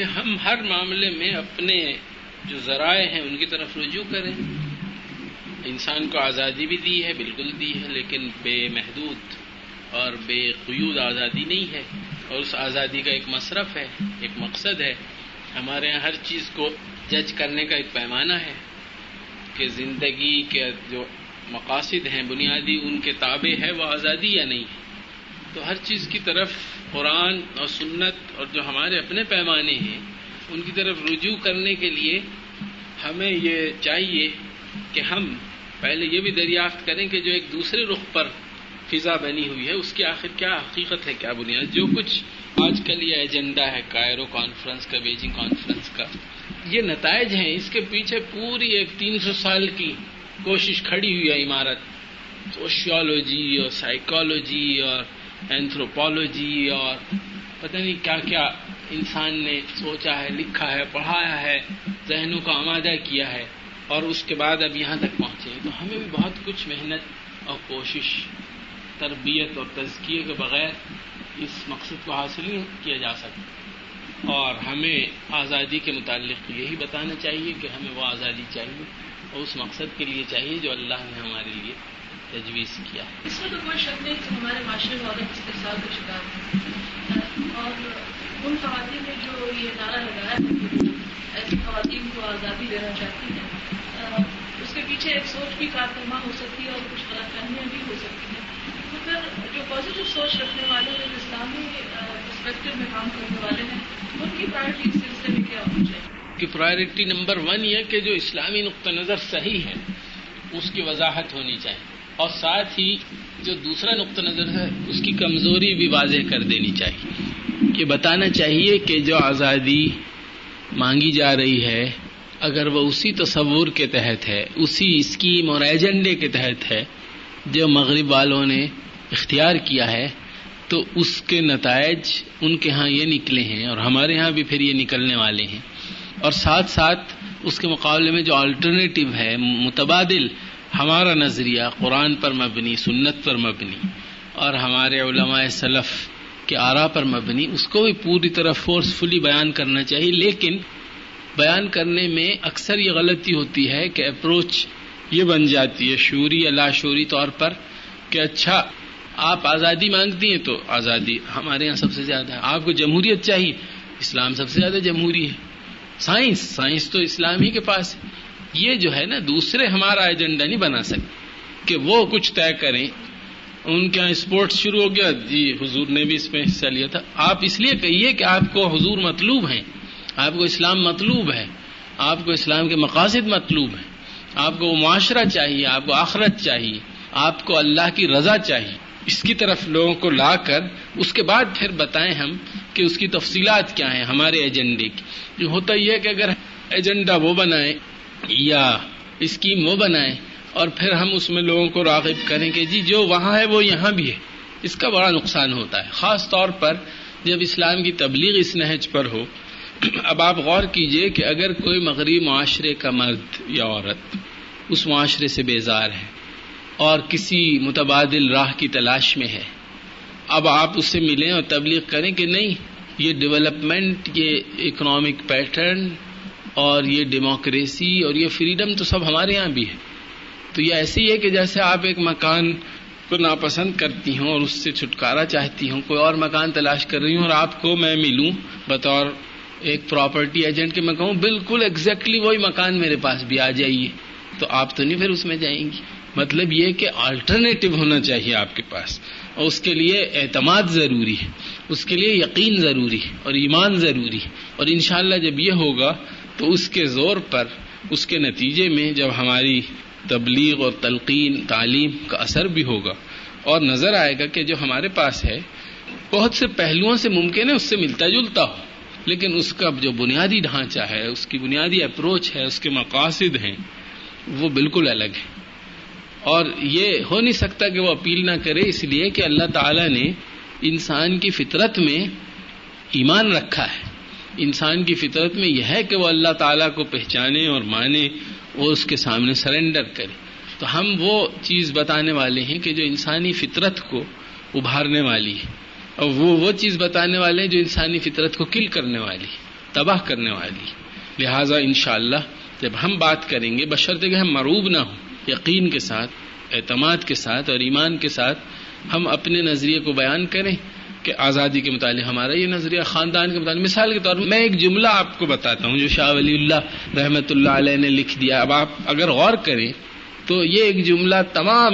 ہم ہر معاملے میں اپنے جو ذرائع ہیں ان کی طرف رجوع کریں۔ انسان کو آزادی بھی دی ہے، بالکل دی ہے، لیکن بے محدود اور بے قیود آزادی نہیں ہے۔ اور اس آزادی کا ایک مصرف ہے، ایک مقصد ہے۔ ہمارے یہاں ہر چیز کو جج کرنے کا ایک پیمانہ ہے کہ زندگی کے جو مقاصد ہیں، بنیادی ان کے تابع ہے وہ آزادی یا نہیں۔ ہے تو ہر چیز کی طرف قرآن اور سنت اور جو ہمارے اپنے پیمانے ہیں، ان کی طرف رجوع کرنے کے لیے ہمیں یہ چاہیے کہ ہم پہلے یہ بھی دریافت کریں کہ جو ایک دوسرے رخ پر فضا بنی ہوئی ہے، اس کی آخر کیا حقیقت ہے، کیا بنیاد؟ جو کچھ آج کل یہ ایجنڈا ہے، کائرو کانفرنس کا، بیجنگ کانفرنس کا، یہ نتائج ہیں۔ اس کے پیچھے پوری ایک تین سو سال کی کوشش کھڑی ہوئی ہے عمارت۔ سوشیولوجی اور سائیکالوجی اور اینتھروپالوجی اور پتہ نہیں کیا کیا انسان نے سوچا ہے، لکھا ہے، پڑھایا ہے، ذہنوں کا آمادہ کیا ہے اور اس کے بعد اب یہاں تک پہنچے تو ہمیں بھی بہت کچھ محنت اور کوشش، تربیت اور تزکیے کے بغیر اس مقصد کو حاصل نہیں کیا جا سکتا اور ہمیں آزادی کے متعلق یہی بتانا چاہیے کہ ہمیں وہ آزادی چاہیے اور اس مقصد کے لیے چاہیے جو اللہ نے ہمارے لیے تجویز کیا۔ اس میں تو کوئی شک نہیں کہ ہمارے معاشرے میں عورت استحصال کا شکار ہے۔ اور ان خواتین نے جو یہ نعرہ لگایا ہے ایسی خواتین کو آزادی دینا چاہتی ہیں اس کے پیچھے ایک سوچ بھی کارکرما ہو سکتی ہے اور کچھ غلط فہمیاں بھی ہو سکتی ہیں۔ تو پھر جو پازیٹیو سوچ رکھنے والے ہیں جو اسلامی پرسپیکٹو میں کام کرنے والے ہیں ان کی پرائرٹی اس سلسلے میں کیا ہونی چاہیے؟ کہ پرائرٹی نمبر ون یہ کہ جو اسلامی نقطہ نظر صحیح ہے اس کی وضاحت ہونی چاہیے۔ اور ساتھ ہی جو دوسرا نقطہ نظر ہے، اس کی کمزوری بھی واضح کر دینی چاہیے۔ کہ بتانا چاہیے کہ جو آزادی مانگی جا رہی ہے، اگر وہ اسی تصور کے تحت ہے، اسی اسکیم اور ایجنڈے کے تحت ہے، جو مغرب والوں نے اختیار کیا ہے، تو اس کے نتائج ان کے ہاں یہ نکلے ہیں اور ہمارے ہاں بھی پھر یہ نکلنے والے ہیں۔ اور ساتھ ساتھ اس کے مقابلے میں جو آلٹرنیٹو ہے، متبادل ہمارا نظریہ قرآن پر مبنی، سنت پر مبنی، اور ہمارے علماء صلف کے آرا پر مبنی، اس کو بھی پوری طرح فورسفلی بیان کرنا چاہیے، لیکن بیان کرنے میں اکثر یہ غلطی ہوتی ہے کہ اپروچ یہ بن جاتی ہے شعوری یا لاشعوری طور پر کہ اچھا آپ آزادی مانگتی ہیں تو آزادی ہمارے یہاں سب سے زیادہ ہے، آپ کو جمہوریت چاہیے، اسلام سب سے زیادہ جمہوری ہے۔ سائنس سائنس تو اسلام ہی کے پاس ہے۔ یہ جو ہے نا دوسرے ہمارا ایجنڈا نہیں بنا سکتے کہ وہ کچھ طے کریں۔ ان کے یہاں اسپورٹس شروع ہو گیا۔ جی حضور نے بھی اس میں حصہ لیا تھا۔ آپ اس لیے کہیے کہ آپ کو حضور مطلوب ہیں۔ آپ کو اسلام مطلوب ہے۔ آپ کو اسلام کے مقاصد مطلوب ہیں۔ آپ کو معاشرہ چاہیے۔ آپ کو آخرت چاہیے۔ آپ کو اللہ کی رضا چاہیے۔ اس کی طرف لوگوں کو لا کر، اس کے بعد پھر بتائیں ہم کہ اس کی تفصیلات کیا ہیں ہمارے ایجنڈے کی۔ ہوتا یہ کہ اگر ایجنڈا وہ بنائیں یا اسکیم وہ بنائیں اور پھر ہم اس میں لوگوں کو راغب کریں کہ جی جو وہاں ہے وہ یہاں بھی ہے۔ اس کا بڑا نقصان ہوتا ہے۔ خاص طور پر جب اسلام کی تبلیغ اس نہج پر ہو، اب آپ غور کیجیے کہ اگر کوئی مغربی معاشرے کا مرد یا عورت اس معاشرے سے بیزار ہے اور کسی متبادل راہ کی تلاش میں ہے، اب آپ اس سے ملیں اور تبلیغ کریں کہ نہیں، یہ ڈیولپمنٹ، یہ اکنامک پیٹرن اور یہ ڈیموکریسی اور یہ فریڈم تو سب ہمارے یہاں بھی ہے۔ تو یہ ایسی ہے کہ جیسے آپ ایک مکان کو ناپسند کرتی ہوں اور اس سے چھٹکارا چاہتی ہوں، کوئی اور مکان تلاش کر رہی ہوں اور آپ کو میں ملوں بطور ایک پراپرٹی ایجنٹ کے میں کہوں بالکل ایگزیکٹلی وہی مکان میرے پاس بھی آ جائیے۔ تو آپ تو نہیں، پھر اس میں جائیں گی۔ مطلب یہ کہ آلٹرنیٹو ہونا چاہیے آپ کے پاس۔ اور اس کے لیے اعتماد ضروری ہے۔ اس کے لیے یقین ضروری ہے اور ایمان ضروری ہے۔ اور انشاءاللہ جب یہ ہوگا تو اس کے زور پر، اس کے نتیجے میں جب ہماری تبلیغ اور تلقین، تعلیم کا اثر بھی ہوگا۔ اور نظر آئے گا کہ جو ہمارے پاس ہے، بہت سے پہلوؤں سے ممکن ہے اس سے ملتا جلتا ہو۔ لیکن اس کا جو بنیادی ڈھانچہ ہے، اس کی بنیادی اپروچ ہے، اس کے مقاصد ہیں، وہ بالکل الگ ہے اور یہ ہو نہیں سکتا کہ وہ اپیل نہ کرے، اس لیے کہ اللہ تعالی نے انسان کی فطرت میں ایمان رکھا ہے۔ انسان کی فطرت میں یہ ہے کہ وہ اللہ تعالیٰ کو پہچانے اور مانے وہ اس کے سامنے سرنڈر کرے۔ تو ہم وہ چیز بتانے والے ہیں کہ جو انسانی فطرت کو ابھارنے والی ہے۔ اور وہ وہ چیز بتانے والے ہیں جو انسانی فطرت کو کل کرنے والی تباہ کرنے والی لہٰذا انشاءاللہ جب ہم بات کریں گے، بشرط کہ ہم مروب نہ ہوں، یقین کے ساتھ، اعتماد کے ساتھ اور ایمان کے ساتھ ہم اپنے نظریے کو بیان کریں۔ کہ آزادی کے متعلق ہمارا یہ نظریہ، خاندان کے متعلق۔ مثال کے طور پر میں ایک جملہ آپ کو بتاتا ہوں جو شاہ ولی اللہ رحمت اللہ علیہ نے لکھ دیا۔ اب آپ اگر غور کریں تو یہ ایک جملہ تمام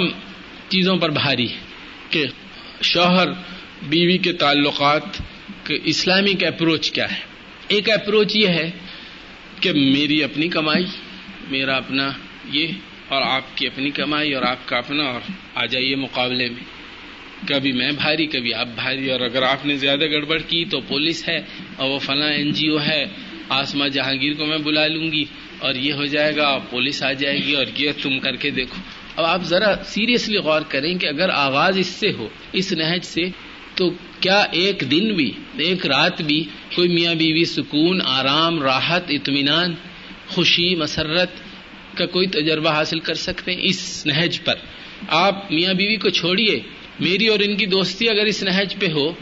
چیزوں پر بھاری ہے کہ شوہر، بیوی کے تعلقات اسلامک اپروچ کیا ہے۔ ایک اپروچ یہ ہے کہ میری اپنی کمائی، میرا اپنا یہ اور آپ کی اپنی کمائی اور آپ کا اپنا اور آ جائیے مقابلے میں۔ کبھی میں بھاری، کبھی آپ بھاری، اور اگر آپ نے زیادہ گڑبڑ کی تو پولیس ہے اور وہ فلاں این جی او ہے۔ آسما جہانگیر کو میں بلا لوں گی اور یہ ہو جائے گا، پولیس آ جائے گی اور یہ تم کر کے دیکھو۔ اب آپ ذرا سیریسلی غور کریں کہ اگر آغاز اس سے ہو، اس نہج سے، تو کیا ایک دن بھی، ایک رات بھی کوئی میاں بیوی سکون، آرام، راحت، اطمینان، خوشی، مسرت کا کوئی تجربہ حاصل کر سکتے ہیں اس نہج پر؟ آپ میاں بیوی کو چھوڑیے۔ میری اور ان کی دوستی اگر اس نہج پہ ہو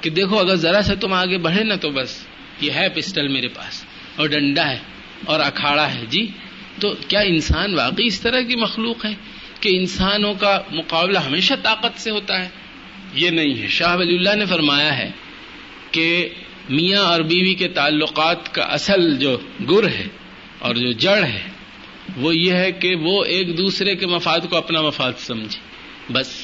کہ دیکھو اگر ذرا سے تم آگے بڑھے نا تو بس، یہ ہے پسٹل میرے پاس اور ڈنڈا ہے اور اکھاڑا ہے جی؟ تو کیا انسان واقعی اس طرح کی مخلوق ہے کہ انسانوں کا مقابلہ ہمیشہ طاقت سے ہوتا ہے؟ یہ نہیں ہے۔ شاہ ولی اللہ نے فرمایا ہے کہ میاں اور بیوی کے تعلقات کا اصل جو گر ہے اور جو جڑ ہے، وہ یہ ہے کہ وہ ایک دوسرے کے مفاد کو اپنا مفاد سمجھے۔ بس۔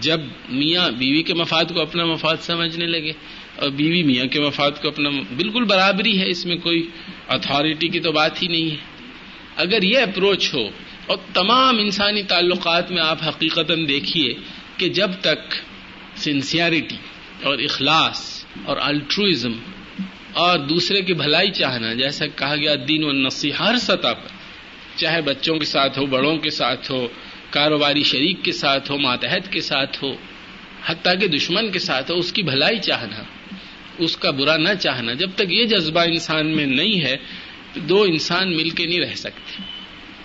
جب میاں بیوی کے مفاد کو اپنا مفاد سمجھنے لگے اور بیوی میاں کے مفاد کو اپنا بالکل برابری ہے، اس میں کوئی اتھارٹی کی تو بات ہی نہیں ہے۔ اگر یہ اپروچ ہو اور تمام انسانی تعلقات میں آپ حقیقت دیکھیے کہ جب تک سنسیئرٹی اور اخلاص اور الٹروزم اور دوسرے کی بھلائی چاہنا، جیسا کہا گیا، دین و نسی ہر سطح پر، چاہے بچوں کے ساتھ ہو، بڑوں کے ساتھ ہو کاروباری شریک کے ساتھ ہو، ماتحت کے ساتھ ہو، حتیٰ کہ دشمن کے ساتھ ہو، اس کی بھلائی چاہنا، اس کا برا نہ چاہنا۔ جب تک یہ جذبہ انسان میں نہیں ہے تو دو انسان مل کے نہیں رہ سکتے۔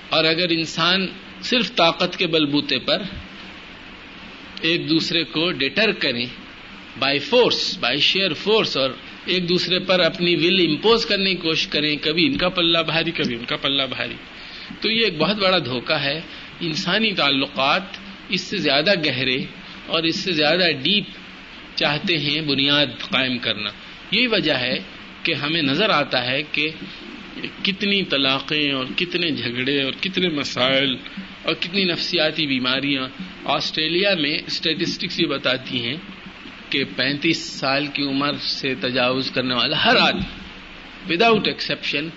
اور اگر انسان صرف طاقت کے بلبوتے پر ایک دوسرے کو ڈیٹر کریں by force by share force اور ایک دوسرے پر اپنی ول امپوز کرنے کی کوشش کریں کبھی ان کا پلہ بھاری، کبھی ان کا پلہ بھاری، تو یہ ایک بہت بڑا دھوکہ ہے۔ انسانی تعلقات اس سے زیادہ گہرے اور اس سے زیادہ ڈیپ چاہتے ہیں بنیاد قائم کرنا۔ یہی وجہ ہے کہ ہمیں نظر آتا ہے کہ کتنی طلاقیں اور کتنے جھگڑے اور کتنے مسائل اور کتنی نفسیاتی بیماریاں آسٹریلیا میں اسٹیٹسٹکس یہ بتاتی ہیں کہ پینتیس سال کی عمر سے تجاوز کرنے والا ہر آدمی وداؤٹ ایکسیپشن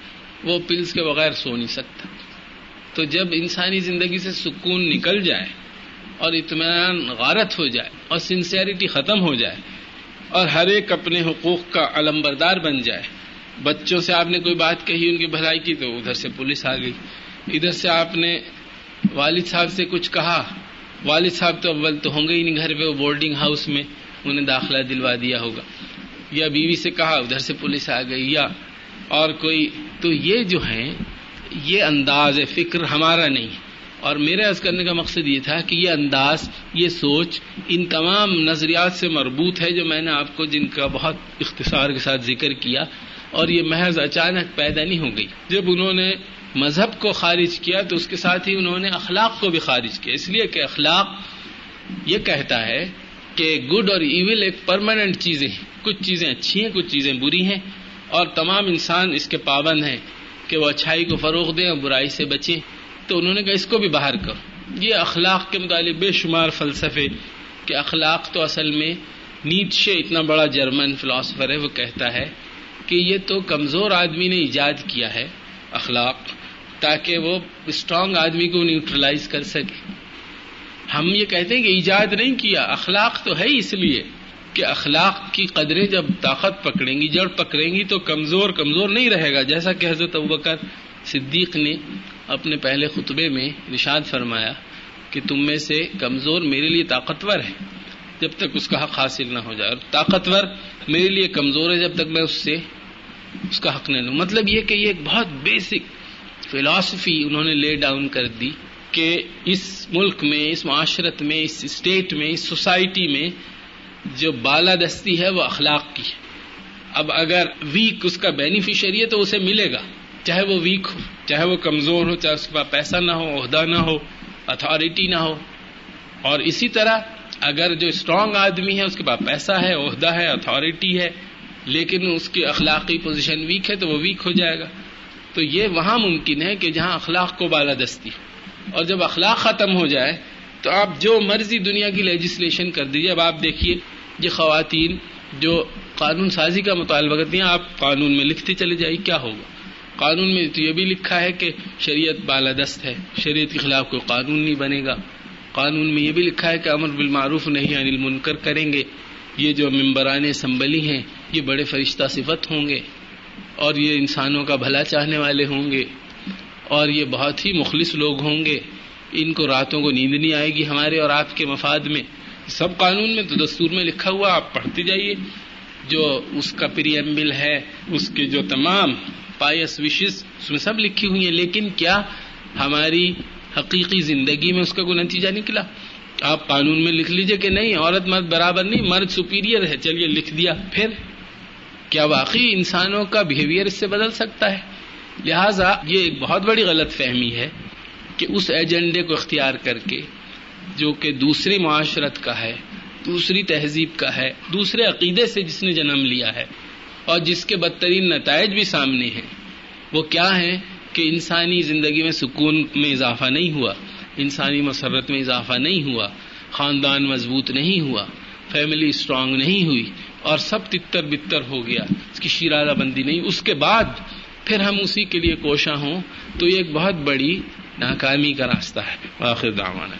وہ پلس کے بغیر سو نہیں سکتا۔ تو جب انسانی زندگی سے سکون نکل جائے اور اطمینان غارت ہو جائے اور سنسیئرٹی ختم ہو جائے اور ہر ایک اپنے حقوق کا علمبردار بن جائے، بچوں سے آپ نے کوئی بات کہی، ان کی بھلائی کی، تو ادھر سے پولیس آ گئی۔ ادھر سے آپ نے والد صاحب سے کچھ کہا، والد صاحب تو اول تو ہوں گے ہی نہیں گھر پہ، وہ بورڈنگ ہاؤس میں انہیں داخلہ دلوا دیا ہوگا۔ یا بیوی سے کہا، ادھر سے پولیس آ گئی، یا اور کوئی۔ تو یہ جو ہیں یہ انداز فکر ہمارا نہیں اور میرے عرض کرنے کا مقصد یہ تھا کہ یہ انداز، یہ سوچ ان تمام نظریات سے مربوط ہے جو میں نے آپ کو، جن کا بہت اختصار کے ساتھ ذکر کیا، اور یہ محض اچانک پیدا نہیں ہو گئی۔ جب انہوں نے مذہب کو خارج کیا تو اس کے ساتھ ہی انہوں نے اخلاق کو بھی خارج کیا۔ اس لیے کہ اخلاق یہ کہتا ہے کہ گڈ اور ایول ایک پرماننٹ چیزیں ہیں۔ کچھ چیزیں اچھی ہیں، کچھ چیزیں بری ہیں۔ اور تمام انسان اس کے پابند ہیں۔ کہ وہ اچھائی کو فروغ دیں اور برائی سے بچیں، تو انہوں نے کہا اس کو بھی باہر کرو۔ یہ اخلاق کے متعلق بے شمار فلسفے کہ اخلاق تو اصل میں نیچے اتنا بڑا جرمن فلاسفر ہے، وہ کہتا ہے کہ یہ تو کمزور آدمی نے ایجاد کیا ہے اخلاق تاکہ وہ اسٹرانگ آدمی کو نیوٹرلائز کر سکے۔ ہم یہ کہتے ہیں کہ ایجاد نہیں کیا، اخلاق تو ہے اس لیے۔ کہ اخلاق کی قدریں جب طاقت پکڑیں گی، جڑ پکڑیں گی، تو کمزور کمزور نہیں رہے گا۔ جیسا کہ حضرت ابکر صدیق نے اپنے پہلے خطبے میں نشاد فرمایا کہ تم میں سے کمزور میرے لیے طاقتور ہے، جب تک اس کا حق حاصل نہ ہو جائے۔ اور طاقتور میرے لیے کمزور ہے جب تک میں اس سے اس کا حق نہ لوں۔ مطلب یہ کہ یہ ایک بہت بیسک فلاسفی انہوں نے لے ڈاؤن کر دی کہ اس ملک میں، اس معاشرت میں، اس اسٹیٹ میں، اس سوسائٹی میں جو بالادستی ہے وہ اخلاق کی ہے۔ اب اگر ویک اس کا بینیفیشری ہے تو اسے ملے گا۔ چاہے وہ ویک ہو، چاہے وہ کمزور ہو، چاہے اس کے پاس پیسہ نہ ہو، عہدہ نہ ہو اتھارٹی نہ ہو۔ اور اسی طرح اگر جو اسٹرانگ آدمی ہے، اس کے پاس پیسہ ہے، عہدہ ہے اتھارٹی ہے، لیکن اس کی اخلاقی پوزیشن ویک ہے تو وہ ویک ہو جائے گا۔ تو یہ وہاں ممکن ہے کہ جہاں اخلاق کو بالادستی اور جب اخلاق ختم ہو جائے تو آپ جو مرضی دنیا کی لیجسلیشن کر دیجیے اب آپ دیکھیے یہ خواتین جو قانون سازی کا مطالبہ کرتی ہیں، آپ قانون میں لکھتے چلے جائیے، کیا ہوگا؟ قانون میں تو یہ بھی لکھا ہے کہ شریعت بالادست ہے، شریعت کے خلاف کوئی قانون نہیں بنے گا۔ قانون میں یہ بھی لکھا ہے کہ امر بالمعروف نہیں انل منکر کریں گے۔ یہ جو ممبران اسمبلی ہیں، یہ بڑے فرشتہ صفت ہوں گے اور یہ انسانوں کا بھلا چاہنے والے ہوں گے اور یہ بہت ہی مخلص لوگ ہوں گے۔ ان کو راتوں کو نیند نہیں آئے گی ہمارے اور آپ کے مفاد میں۔ سب قانون میں تو دستور میں لکھا ہوا، آپ پڑھتے جائیے۔ جو اس کا پریمبل ہے، اس کے جو تمام پائس وشز اس میں سب لکھی ہوئی ہیں۔ لیکن کیا ہماری حقیقی زندگی میں اس کا کوئی نتیجہ نکلا؟ آپ قانون میں لکھ لیجیے کہ نہیں، عورت مرد برابر نہیں، مرد سپیریئر ہے۔ چلیے، لکھ دیا۔ پھر کیا واقعی انسانوں کا بہیویئر اس سے بدل سکتا ہے؟ لہذا یہ ایک بہت بڑی غلط فہمی ہے کہ اس ایجنڈے کو اختیار کر کے جو کہ دوسری معاشرت کا ہے، دوسری تہذیب کا ہے، دوسرے عقیدے سے جس نے جنم لیا ہے اور جس کے بدترین نتائج بھی سامنے ہیں۔ وہ کیا ہیں کہ انسانی زندگی میں سکون میں اضافہ نہیں ہوا، انسانی مسرت میں اضافہ نہیں ہوا، خاندان مضبوط نہیں ہوا، فیملی اسٹرانگ نہیں ہوئی اور سب تتر بتر ہو گیا، اس کی شیرازہ بندی نہیں۔ اس کے بعد پھر ہم اسی کے لیے کوشاں ہوں تو یہ ایک بہت بڑی ناکامی کا راستہ ہے۔ آخر دعوانا۔